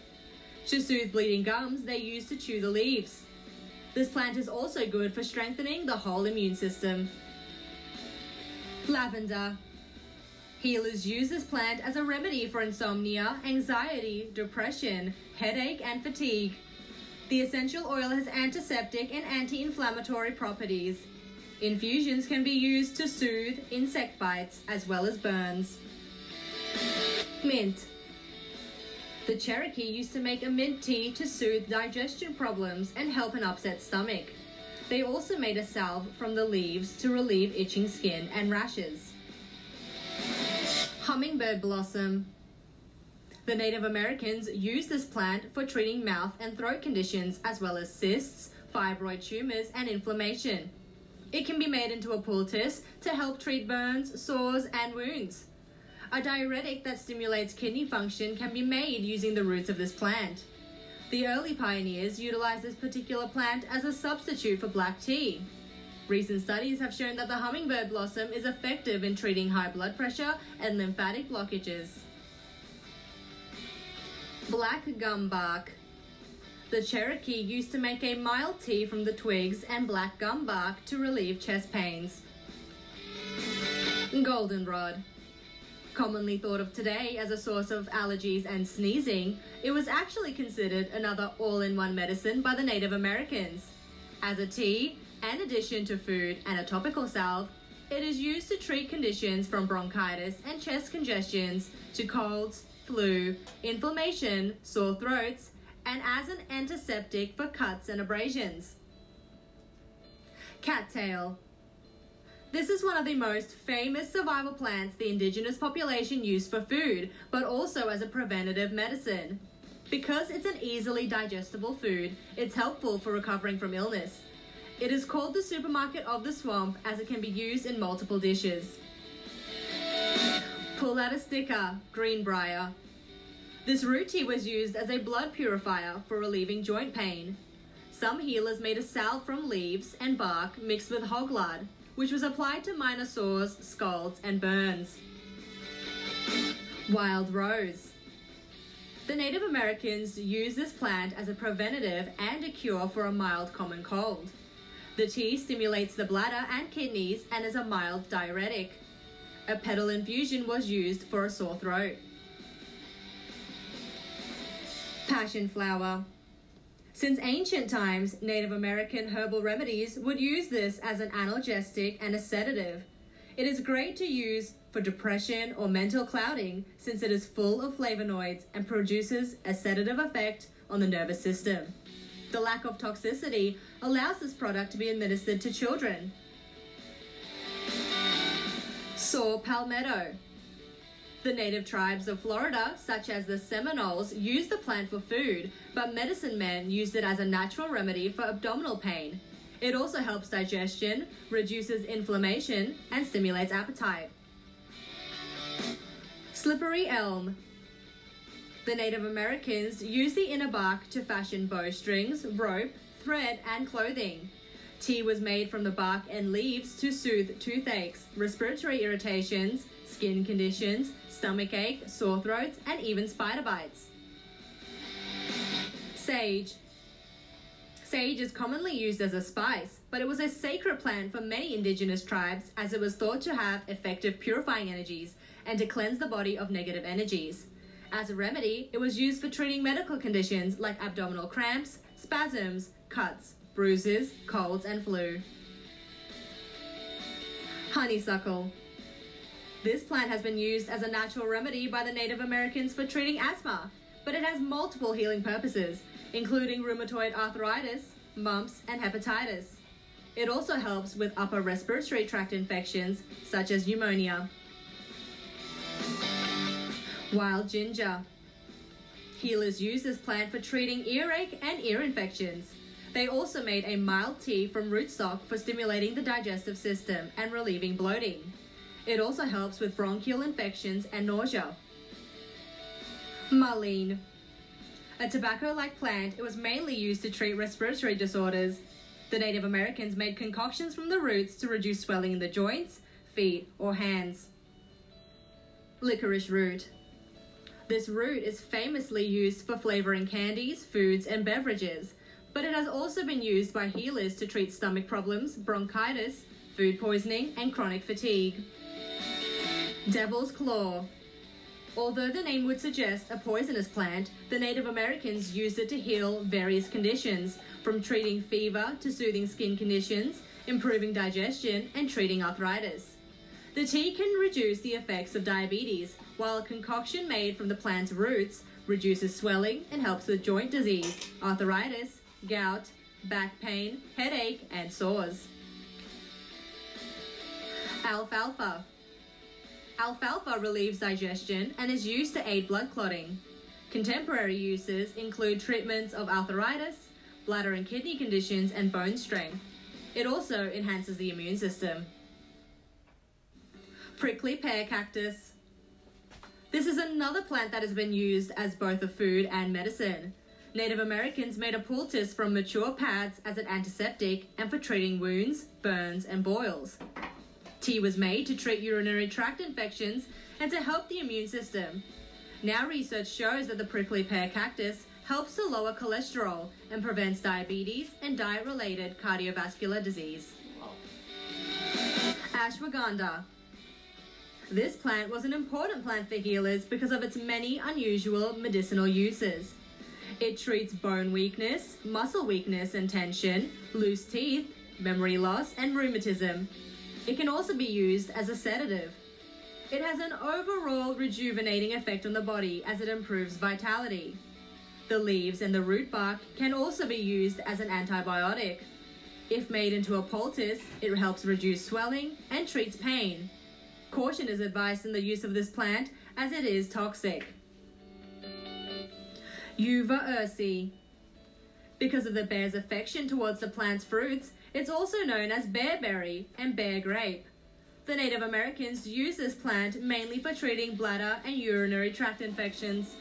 To soothe bleeding gums, they used to chew the leaves. This plant is also good for strengthening the whole immune system. Lavender. Healers use this plant as a remedy for insomnia, anxiety, depression, headache, and fatigue. The essential oil has antiseptic and anti inflammatory properties. Infusions can be used to soothe insect bites as well as burns. Mint. The Cherokee used to make a mint tea to soothe digestion problems and help an upset stomach. They also made a salve from the leaves to relieve itching skin and rashes. Hummingbird blossom. The Native Americans used this plant for treating mouth and throat conditions as well as cysts, fibroid tumors, and inflammation. It can be made into a poultice to help treat burns, sores, and wounds. A diuretic that stimulates kidney function can be made using the roots of this plant. The early pioneers utilized this particular plant as a substitute for black tea. Recent studies have shown that the hummingbird blossom is effective in treating high blood pressure and lymphatic blockages. Black gum bark. The Cherokee used to make a mild tea from the twigs and black gum bark to relieve chest pains. Goldenrod. Commonly thought of today as a source of allergies and sneezing, it was actually considered another all in one medicine by the Native Americans. As a tea, an addition to food, and a topical salve, it is used to treat conditions from bronchitis and chest congestions to colds, flu, inflammation, sore throats, and as an antiseptic for cuts and abrasions. Cattail. This is one of the most famous survival plants the indigenous population used for food, but also as a preventative medicine. Because it's an easily digestible food, it's helpful for recovering from illness. It is called the supermarket of the swamp as it can be used in multiple dishes. Pull out a sticker, Greenbrier. This root tea was used as a blood purifier for relieving joint pain. Some healers made a salve from leaves and bark mixed with hog lard, which was applied to minor sores, scalds, and burns. Wild rose. The Native Americans used this plant as a preventative and a cure for a mild common cold. The tea stimulates the bladder and kidneys and is a mild diuretic. A petal infusion was used for a sore throat. Passion flower. Since ancient times, Native American herbal remedies would use this as an analgesic and a sedative. It is great to use for depression or mental clouding since it is full of flavonoids and produces a sedative effect on the nervous system. The lack of toxicity allows this product to be administered to children. Saw palmetto. The native tribes of Florida, such as the Seminoles, used the plant for food, but medicine men used it as a natural remedy for abdominal pain. It also helps digestion, reduces inflammation, and stimulates appetite. Slippery elm. The Native Americans used the inner bark to fashion bowstrings, rope, thread, and clothing. Tea was made from the bark and leaves to soothe toothaches, respiratory irritations, skin conditions, stomach ache, sore throats, and even spider bites. Sage. Sage is commonly used as a spice, but it was a sacred plant for many indigenous tribes as it was thought to have effective purifying energies and to cleanse the body of negative energies. As a remedy, it was used for treating medical conditions like abdominal cramps, spasms, cuts, bruises, colds, and flu. Honeysuckle. This plant has been used as a natural remedy by the Native Americans for treating asthma, but it has multiple healing purposes, including rheumatoid arthritis, mumps, and hepatitis. It also helps with upper respiratory tract infections such as pneumonia. Wild ginger. Healers use this plant for treating earache and ear infections. They also made a mild tea from rootstock for stimulating the digestive system and relieving bloating. It also helps with bronchial infections and nausea. Mullein. A tobacco-like plant, it was mainly used to treat respiratory disorders. The Native Americans made concoctions from the roots to reduce swelling in the joints, feet, or hands. Licorice root. This root is famously used for flavoring candies, foods, and beverages, but it has also been used by healers to treat stomach problems, bronchitis, food poisoning, and chronic fatigue. Devil's Claw. Although the name would suggest a poisonous plant, the Native Americans used it to heal various conditions, from treating fever to soothing skin conditions, improving digestion, and treating arthritis. The tea can reduce the effects of diabetes, while a concoction made from the plant's roots reduces swelling and helps with joint disease, arthritis, gout, back pain, headache, and sores. Alfalfa. Alfalfa relieves digestion and is used to aid blood clotting. Contemporary uses include treatments of arthritis, bladder and kidney conditions, and bone strength. It also enhances the immune system. Prickly pear cactus. This is another plant that has been used as both a food and medicine. Native Americans made a poultice from mature pads as an antiseptic and for treating wounds, burns, and boils. Tea was made to treat urinary tract infections and to help the immune system. Now research shows that the prickly pear cactus helps to lower cholesterol and prevents diabetes and diet-related cardiovascular disease. Ashwagandha. This plant was an important plant for healers because of its many unusual medicinal uses. It treats bone weakness, muscle weakness and tension, loose teeth, memory loss, and rheumatism. It can also be used as a sedative. It has an overall rejuvenating effect on the body as it improves vitality. The leaves and the root bark can also be used as an antibiotic. If made into a poultice, it helps reduce swelling and treats pain. Caution is advised in the use of this plant as it is toxic. Uva ursi. Because of the bear's affection towards the plant's fruits, it's also known as bearberry and bear grape. The Native Americans use this plant mainly for treating bladder and urinary tract infections.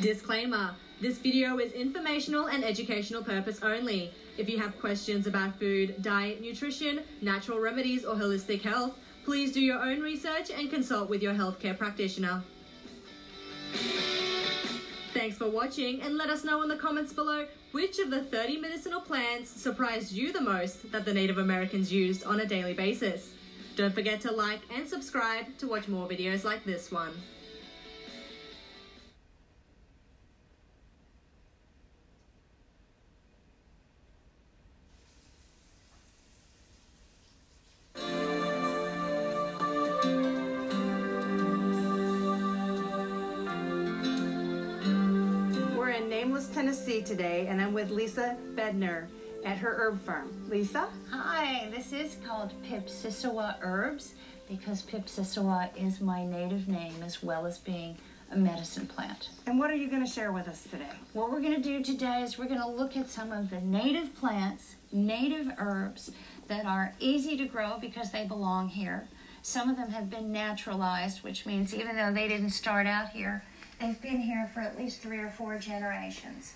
Disclaimer This video is informational and educational purpose only. If you have questions about food, diet, nutrition, natural remedies, or holistic health, please do your own research and consult with your healthcare practitioner. Thanks for watching and let us know in the comments below which of the 30 medicinal plants surprised you the most that the Native Americans used on a daily basis. Don't forget to like and subscribe to watch more videos like this one. Nameless, Tennessee today, and I'm with Lisa Bedner at her herb farm. Lisa? Hi, this is called Pipsissewa Herbs. because Pipsissewa is my native name as well as being a medicine plant. And what are you going to share with us today? What we're going to do today is we're going to look at some of the native plants, native herbs that are easy to grow because they belong here. Some of them have been naturalized, which means even though they didn't start out here, they've been here for at least three or four generations.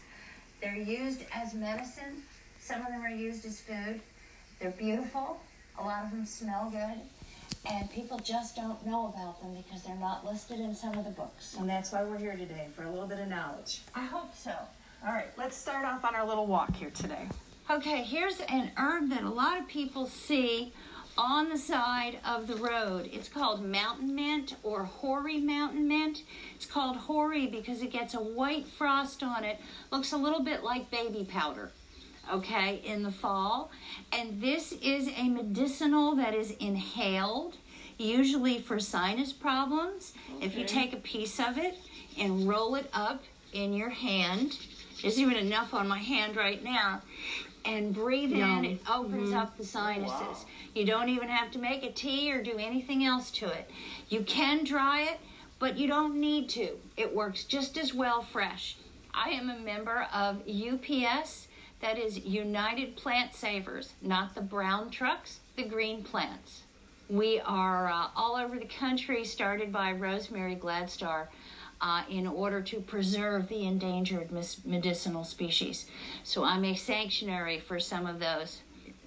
They're used as medicine. Some of them are used as food. They're beautiful. A lot of them smell good. And people just don't know about them because they're not listed in some of the books. And that's why we're here today, for a little bit of knowledge. I hope so. All right, let's start off on our little walk here today. Okay, here's an herb that a lot of people see on the side of the road. It's called mountain mint or hoary mountain mint. It's called hoary because it gets a white frost on it. Looks a little bit like baby powder okay, in the fall. And this is a medicinal that is inhaled, usually for sinus problems. Okay. If you take a piece of it and roll it up in your hand, there's even enough on my hand right now, and breathe Yum. in, it opens mm-hmm. up the sinuses. Wow. You don't even have to make a tea or do anything else to it. You can dry it, but you don't need to. It works just as well fresh. I am a member of UPS that is United Plant Savers, not the brown trucks, the green plants. We are uh, all over the country, started by Rosemary Gladstar. Uh, in order to preserve the endangered medicinal species. So I'm a sanctuary for some of those.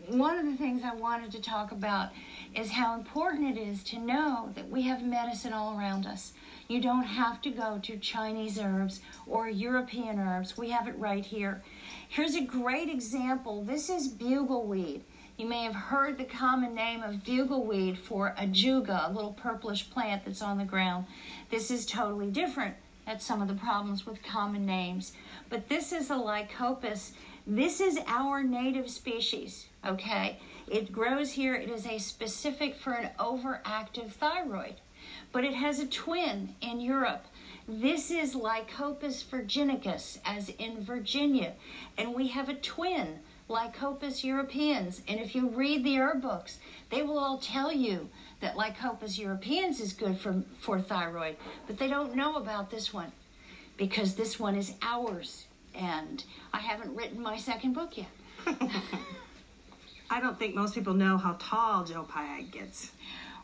One of the things I wanted to talk about is how important it is to know that we have medicine all around us. You don't have to go to Chinese herbs or European herbs. We have it right here. Here's a great example. This is bugleweed. You may have heard the common name of bugleweed for ajuga, a little purplish plant that's on the ground. This is totally different. That's some of the problems with common names. But this is a lycopus. This is our native species, okay? It grows here. It is a specific for an overactive thyroid. But it has a twin in Europe this is Lycopus virginicus, as in Virginia, and we have a twin, Lycopus europaeus. And if you read the herb books, they will all tell you that Lycopus europeans is good for, for thyroid, but they don't know about this one because this one is ours. And I haven't written my second book yet. I don't think most people know how tall Joe Piag gets.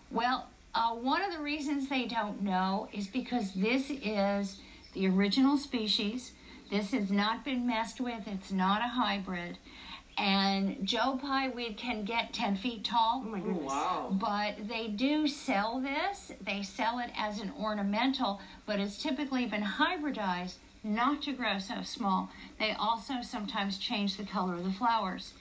Well, uh, one of the reasons they don't know is because this is the original species. This has not been messed with. It's not a hybrid. And Joe Pye weed can get 10 feet tall. Oh my goodness. Wow. But they do sell this. They sell it as an ornamental, but it's typically been hybridized not to grow so small. They also sometimes change the color of the flowers.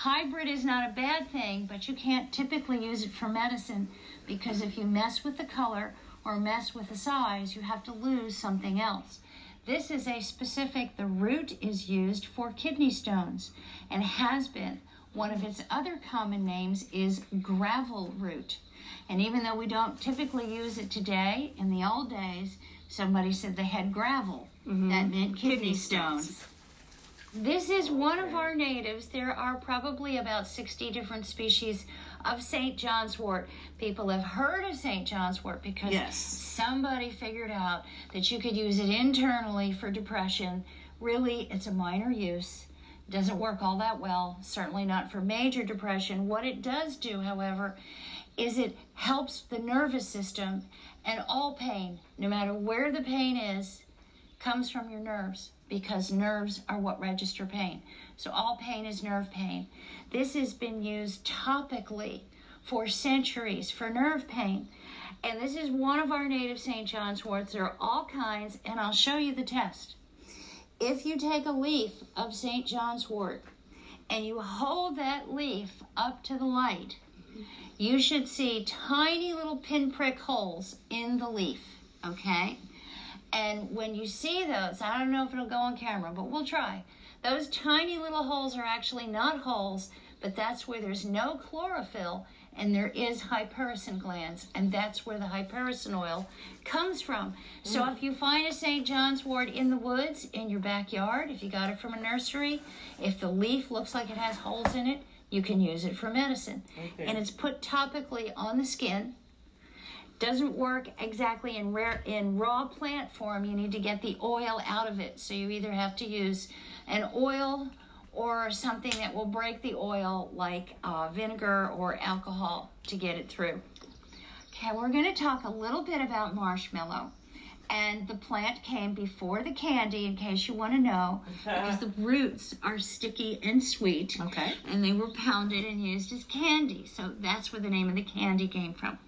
Hybrid is not a bad thing, but you can't typically use it for medicine because if you mess with the color or mess with the size, you have to lose something else. This is a specific, the root is used for kidney stones and has been. One of its other common names is gravel root. And even though we don't typically use it today, in the old days, somebody said they had gravel. Mm-hmm. That meant kidney, kidney stones. stones. This is one of our natives. There are probably about 60 different species of St. John's wort. People have heard of St. John's wort because yes. somebody figured out that you could use it internally for depression. Really, it's a minor use. It doesn't work all that well, certainly not for major depression. What it does do, however, is it helps the nervous system and all pain, no matter where the pain is, comes from your nerves because nerves are what register pain. So all pain is nerve pain. This has been used topically for centuries for nerve pain. And this is one of our native St. John's worts. There are all kinds, and I'll show you the test. If you take a leaf of St. John's wort and you hold that leaf up to the light, you should see tiny little pinprick holes in the leaf, okay? And when you see those, I don't know if it'll go on camera, but we'll try. Those tiny little holes are actually not holes, but that's where there's no chlorophyll and there is hypericin glands, and that's where the hypericin oil comes from. So mm. if you find a St. John's wort in the woods, in your backyard, if you got it from a nursery, if the leaf looks like it has holes in it, you can use it for medicine. Okay. And it's put topically on the skin, doesn't work exactly in rare in raw plant form. You need to get the oil out of it. So you either have to use an oil or something that will break the oil, like uh, vinegar or alcohol, to get it through. Okay, we're going to talk a little bit about marshmallow. And the plant came before the candy, in case you want to know, because the roots are sticky and sweet. Okay. And they were pounded and used as candy. So that's where the name of the candy came from.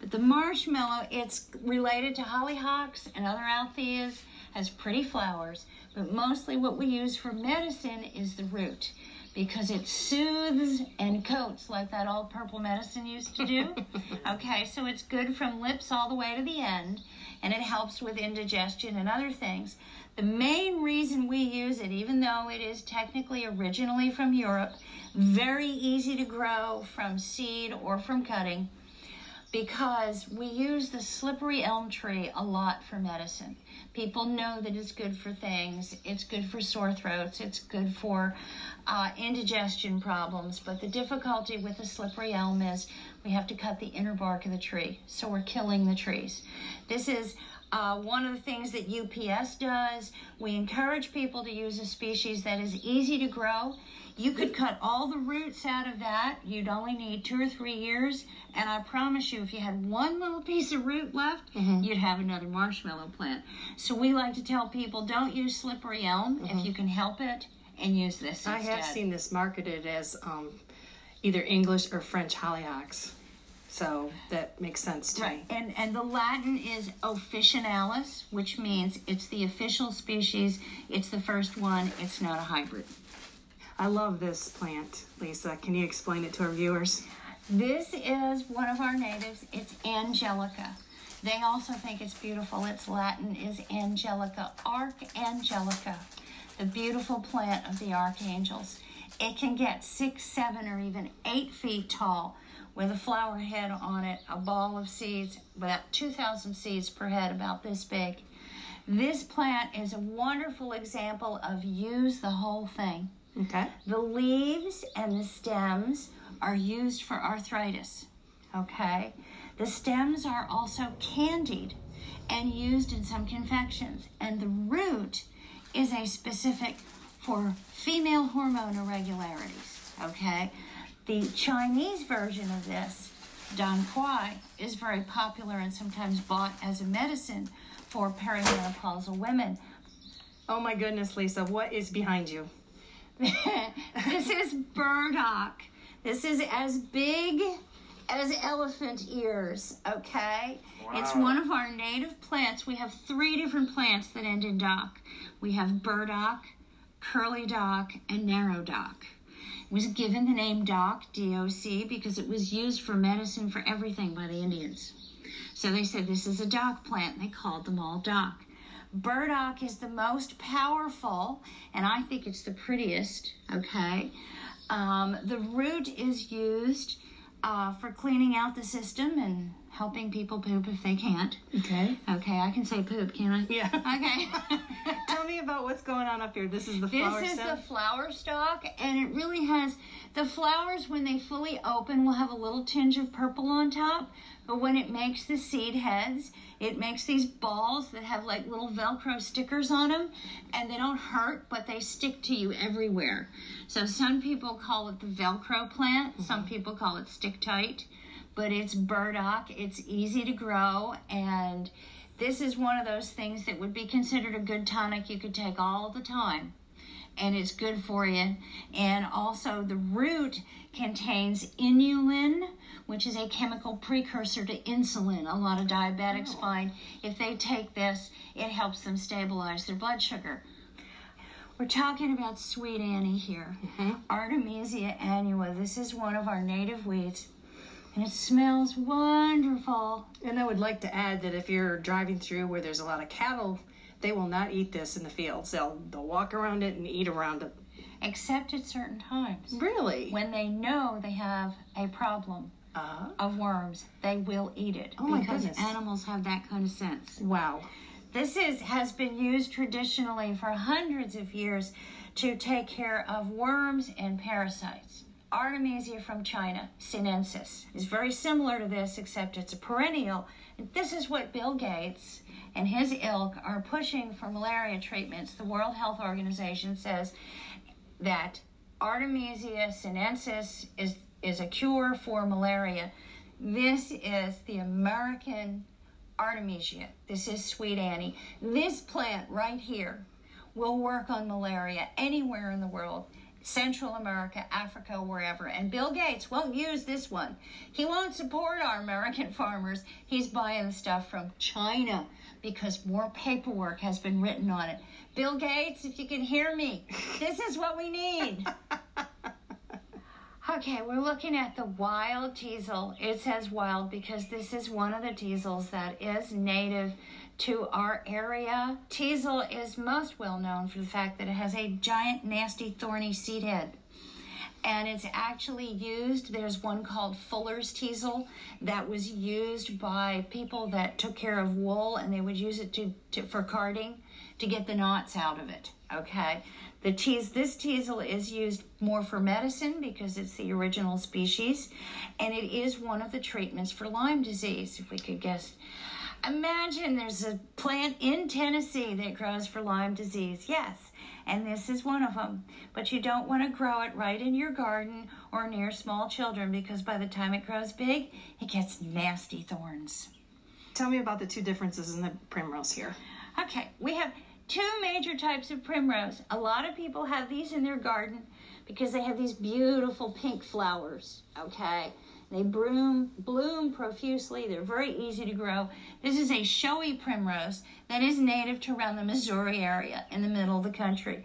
But the marshmallow, it's related to hollyhocks and other altheas, has pretty flowers, but mostly what we use for medicine is the root because it soothes and coats like that old purple medicine used to do. okay, so it's good from lips all the way to the end and it helps with indigestion and other things. The main reason we use it, even though it is technically originally from Europe, very easy to grow from seed or from cutting, because we use the slippery elm tree a lot for medicine. People know that it's good for things. It's good for sore throats. It's good for uh, indigestion problems. But the difficulty with the slippery elm is we have to cut the inner bark of the tree. So we're killing the trees. This is uh, one of the things that UPS does. We encourage people to use a species that is easy to grow. You could cut all the roots out of that. You'd only need two or three years. And I promise you, if you had one little piece of root left, Mhm. you'd have another marshmallow plant. So we like to tell people don't use slippery elm if you can help it and use this Mm-hmm. I instead. have seen this marketed as um, either English or French hollyhocks. So that makes sense to Right, me. and and the Latin is officinalis, which means it's the official species. It's the first one. It's not a hybrid. I love this plant, Lisa. Can you explain it to our viewers? This is one of our natives. It's Angelica. They also think it's beautiful. Its Latin is Angelica, Archangelica, the beautiful plant of the archangels. It can get six, seven, or even eight feet tall with a flower head on it, a ball of seeds, about 2,000 seeds per head, about this big. This plant is a wonderful example of use the whole thing. Okay. The leaves and the stems are used for arthritis. Okay. The stems are also candied and used in some confections. And the root is a specific for female hormone irregularities. Okay. The Chinese version of this, Dong Quai, is very popular and sometimes bought as a medicine for perimenopausal women. Oh my goodness, Lisa, what is behind you? this is burdock. This is as big as elephant ears, okay? It's one of our native plants. We have three different plants that end in dock. We have burdock, curly dock, and narrow dock. It was given the name dock, D-O-C, because it was used for medicine for everything by the Indians. So they said this is a dock plant, and they called them all dock. Burdock is the most powerful, and I think it's the prettiest, okay? Um, the root is used uh, for cleaning out the system and helping people poop if they can't. Okay. Okay, I can say poop, can I? Yeah. Okay. Tell me about what's going on up here. This is the flower This is stem. the flower stalk, and it really has the flowers when they fully open will have a little tinge of purple on top. But when it makes the seed heads, it makes these balls that have like little Velcro stickers on them, and they don't hurt, but they stick to you everywhere. So some people call it the Velcro plant, some mm-hmm. people call it stick tight, but it's burdock. It's easy to grow, and this is one of those things that would be considered a good tonic you could take all the time and it's good for you. And also, the root contains inulin, which is a chemical precursor to insulin. A lot of diabetics oh. find if they take this, it helps them stabilize their blood sugar. We're talking about sweet Annie here, mm-hmm. Artemisia annua. This is one of our native weeds, and it smells wonderful. And I would like to add that if you're driving through where there's a lot of cattle, they will not eat this in the fields. They'll they'll walk around it and eat around it. Except at certain times. Really? When they know they have a problem uh-huh. of worms, they will eat it. Oh my because goodness. animals have that kind of sense. Wow. This is has been used traditionally for hundreds of years to take care of worms and parasites. Artemisia from China, sinensis. It's very similar to this, except it's a perennial. This is what Bill Gates and his ilk are pushing for malaria treatments. The World Health Organization says that Artemisia sinensis is, is a cure for malaria. This is the American Artemisia. This is Sweet Annie. This plant right here will work on malaria anywhere in the world. Central America, Africa, wherever. And Bill Gates won't use this one. He won't support our American farmers. He's buying stuff from China because more paperwork has been written on it. Bill Gates, if you can hear me, this is what we need. Okay, we're looking at the wild teasel. It says wild because this is one of the teasels that is native to our area. Teasel is most well known for the fact that it has a giant, nasty, thorny seed head. And it's actually used, there's one called Fuller's teasel that was used by people that took care of wool and they would use it to, to for carding to get the knots out of it. Okay. The teas, this teasel is used more for medicine because it's the original species, and it is one of the treatments for Lyme disease, if we could guess. Imagine there's a plant in Tennessee that grows for Lyme disease. Yes, and this is one of them. But you don't want to grow it right in your garden or near small children because by the time it grows big, it gets nasty thorns. Tell me about the two differences in the primrose here. Okay, we have two major types of primrose. A lot of people have these in their garden because they have these beautiful pink flowers, okay? They bloom, bloom profusely. They're very easy to grow. This is a showy primrose that is native to around the Missouri area in the middle of the country.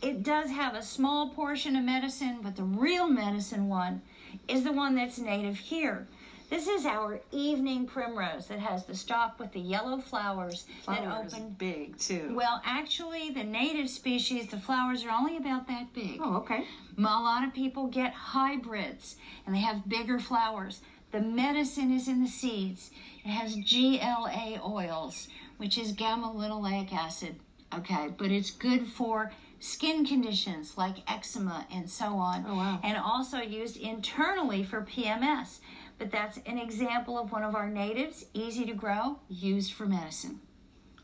It does have a small portion of medicine, but the real medicine one is the one that's native here. This is our evening primrose that has the stalk with the yellow flowers, that open big too. Well, actually, the native species, the flowers are only about that big. Oh, okay. A lot of people get hybrids and they have bigger flowers. The medicine is in the seeds. It has GLA oils, which is gamma linolenic acid. Okay, but it's good for skin conditions like eczema and so on. Oh, wow. And also used internally for PMS. But that's an example of one of our natives, easy to grow, used for medicine.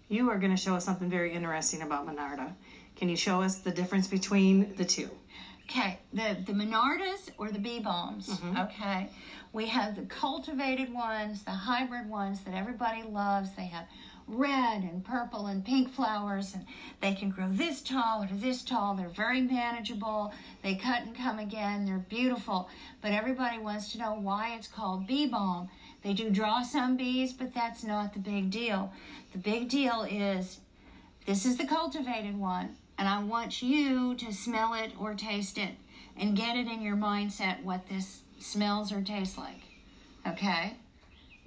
You are going to show us something very interesting about Monarda. Can you show us the difference between the two? Okay, the the Monardas or the bee balms. Mm-hmm. Okay, we have the cultivated ones, the hybrid ones that everybody loves. They have red and purple and pink flowers, and they can grow this tall or this tall. They're very manageable. They cut and come again. They're beautiful. But everybody wants to know why it's called bee balm. They do draw some bees, but that's not the big deal. The big deal is this is the cultivated one, and I want you to smell it or taste it and get it in your mindset what this smells or tastes like. Okay?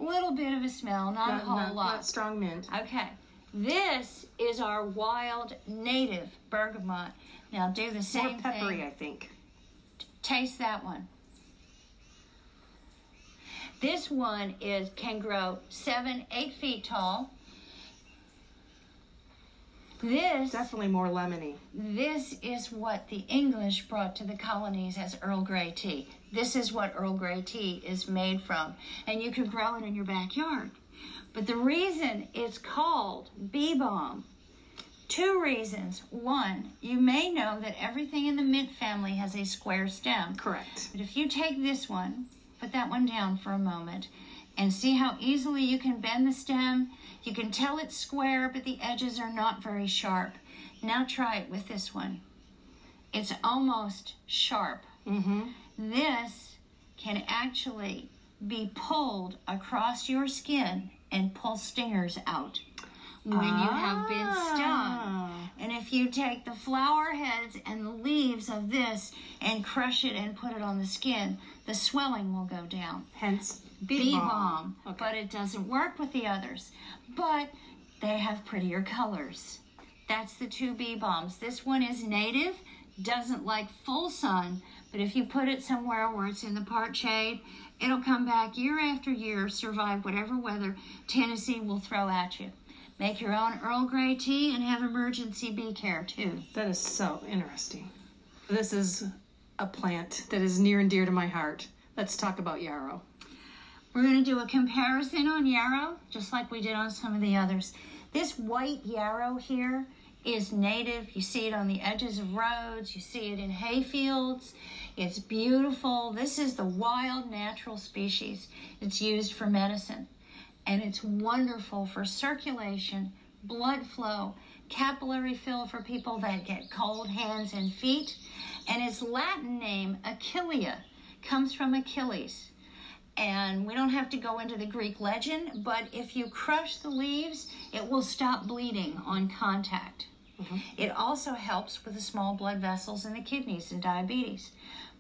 Little bit of a smell, not, Not- a whole not- lot. not strong mint. Okay. This is our wild native bergamot. Now do the same More peppery, thing. I think. Taste that one. This one is can grow seven, eight feet tall. This Definitely more lemony. this is what the English brought to the colonies as Earl Grey tea. This is what Earl Grey tea is made from, and you can grow it in your backyard. But the reason it's called bee balm, two reasons. One, you may know that everything in the mint family has a square stem. Correct. But if you take this one, put that one down for a moment, and see how easily you can bend the stem. You can tell it's square, but the edges are not very sharp. Now try it with this one. It's almost sharp. Mm-hmm. This can actually be pulled across your skin and pull stingers out when you have been Ah. stung. And if you take the flower heads and the leaves of this and crush it and put it on the skin, the swelling will go down. Hence, Bee, balm. balm. But it doesn't work with the others. But they have prettier colors. That's the two bee balms. This one is native, doesn't like full sun, but if you put it somewhere where it's in the part shade, it'll come back year after year, survive whatever weather Tennessee will throw at you. Make your own Earl Grey tea and have emergency bee care too. That is so interesting. This is a plant that is near and dear to my heart. Let's talk about yarrow. We're going to do a comparison on yarrow, just like we did on some of the others. This white yarrow here is native. You see it on the edges of roads. You see it in hayfields. It's beautiful. This is the wild natural species. It's used for medicine. And it's wonderful for circulation, blood flow, capillary fill for people that get cold hands and feet. And its Latin name, Achillea, comes from Achilles. And we don't have to go into the Greek legend, but if you crush the leaves, it will stop bleeding on contact. Mm-hmm. It also helps with the small blood vessels in the kidneys and diabetes.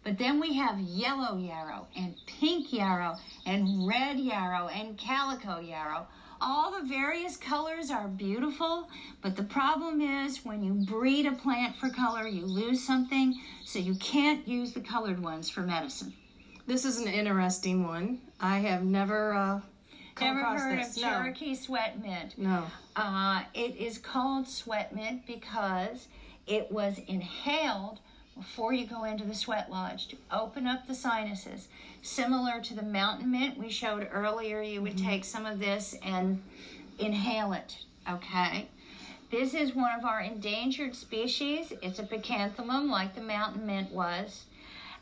But then we have yellow yarrow and pink yarrow and red yarrow and calico yarrow. All the various colors are beautiful, but the problem is when you breed a plant for color, you lose something, so you can't use the colored ones for medicine. This is an interesting one. I have never uh, come Never heard this. of No. Cherokee sweat mint. No. Uh, it is called sweat mint because it was inhaled before you go into the sweat lodge to open up the sinuses. Similar to the mountain mint we showed earlier, you would take some of this and inhale it, okay? This is one of our endangered species. It's a pycnanthemum like the mountain mint was.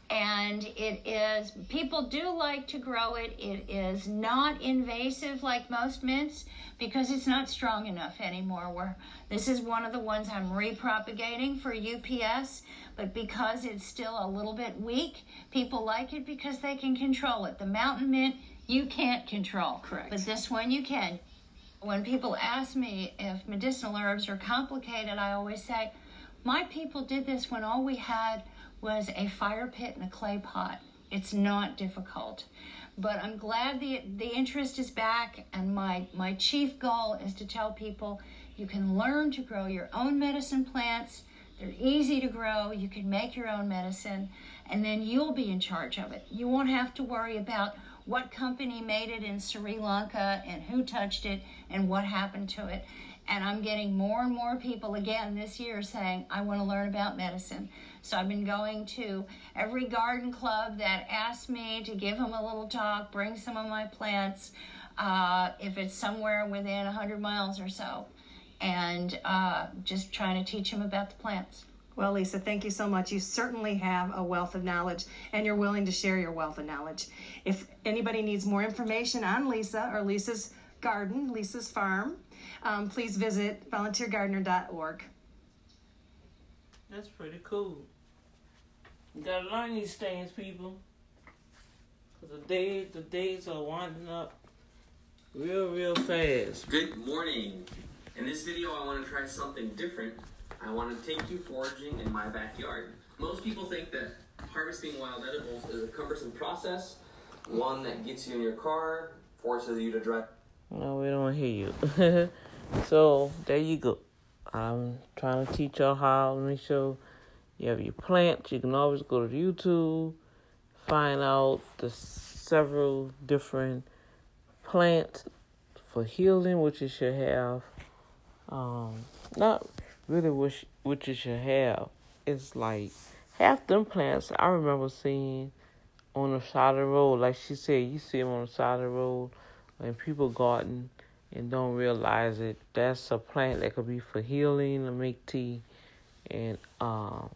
And it is, people do like to grow it. It is not invasive like most mints because it's not strong enough anymore. Where this is one of the ones I'm repropagating for UPS, but because it's still a little bit weak, people like it because they can control it. The mountain mint, you can't control. Correct. But this one you can. When people ask me if medicinal herbs are complicated, I always say, my people did this when all we had was a fire pit and a clay pot. It's not difficult. But I'm glad the the interest is back and my my chief goal is to tell people you can learn to grow your own medicine plants. They're easy to grow. You can make your own medicine and then you'll be in charge of it. You won't have to worry about what company made it in Sri Lanka and who touched it and what happened to it. And I'm getting more and more people again this year saying, I want to learn about medicine. So I've been going to every garden club that asks me to give them a little talk, bring some of my plants, uh, if it's somewhere within 100 miles or so, and uh, just trying to teach them about the plants. Well, Lisa, thank you so much. You certainly have a wealth of knowledge and you're willing to share your wealth of knowledge. If anybody needs more information on Lisa or Lisa's garden, Lisa's farm, um, please visit volunteergardener.org. That's pretty cool. You gotta learn these things, people. Cause the days, the days are winding up real, real fast. Good morning. In this video, I want to try something different. I want to take you foraging in my backyard. Most people think that harvesting wild edibles is a cumbersome process, one that gets you in your car, forces you to drive. No, we don't hear you. so there you go. I'm trying to teach y'all how to make sure you have your plants. You can always go to YouTube, find out the several different plants for healing, which you should have. Um, not really which which you should have. It's like half them plants I remember seeing on the side of the road. Like she said, you see them on the side of the road and people garden and don't realize it. That's a plant that could be for healing or make tea. And um,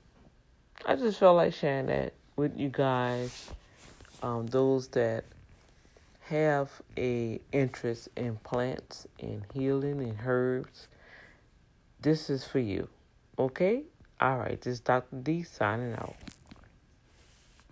I just felt like sharing that with you guys. Um, those that have a interest in plants and healing and herbs, this is for you. Okay? All right, this is Dr. D signing out.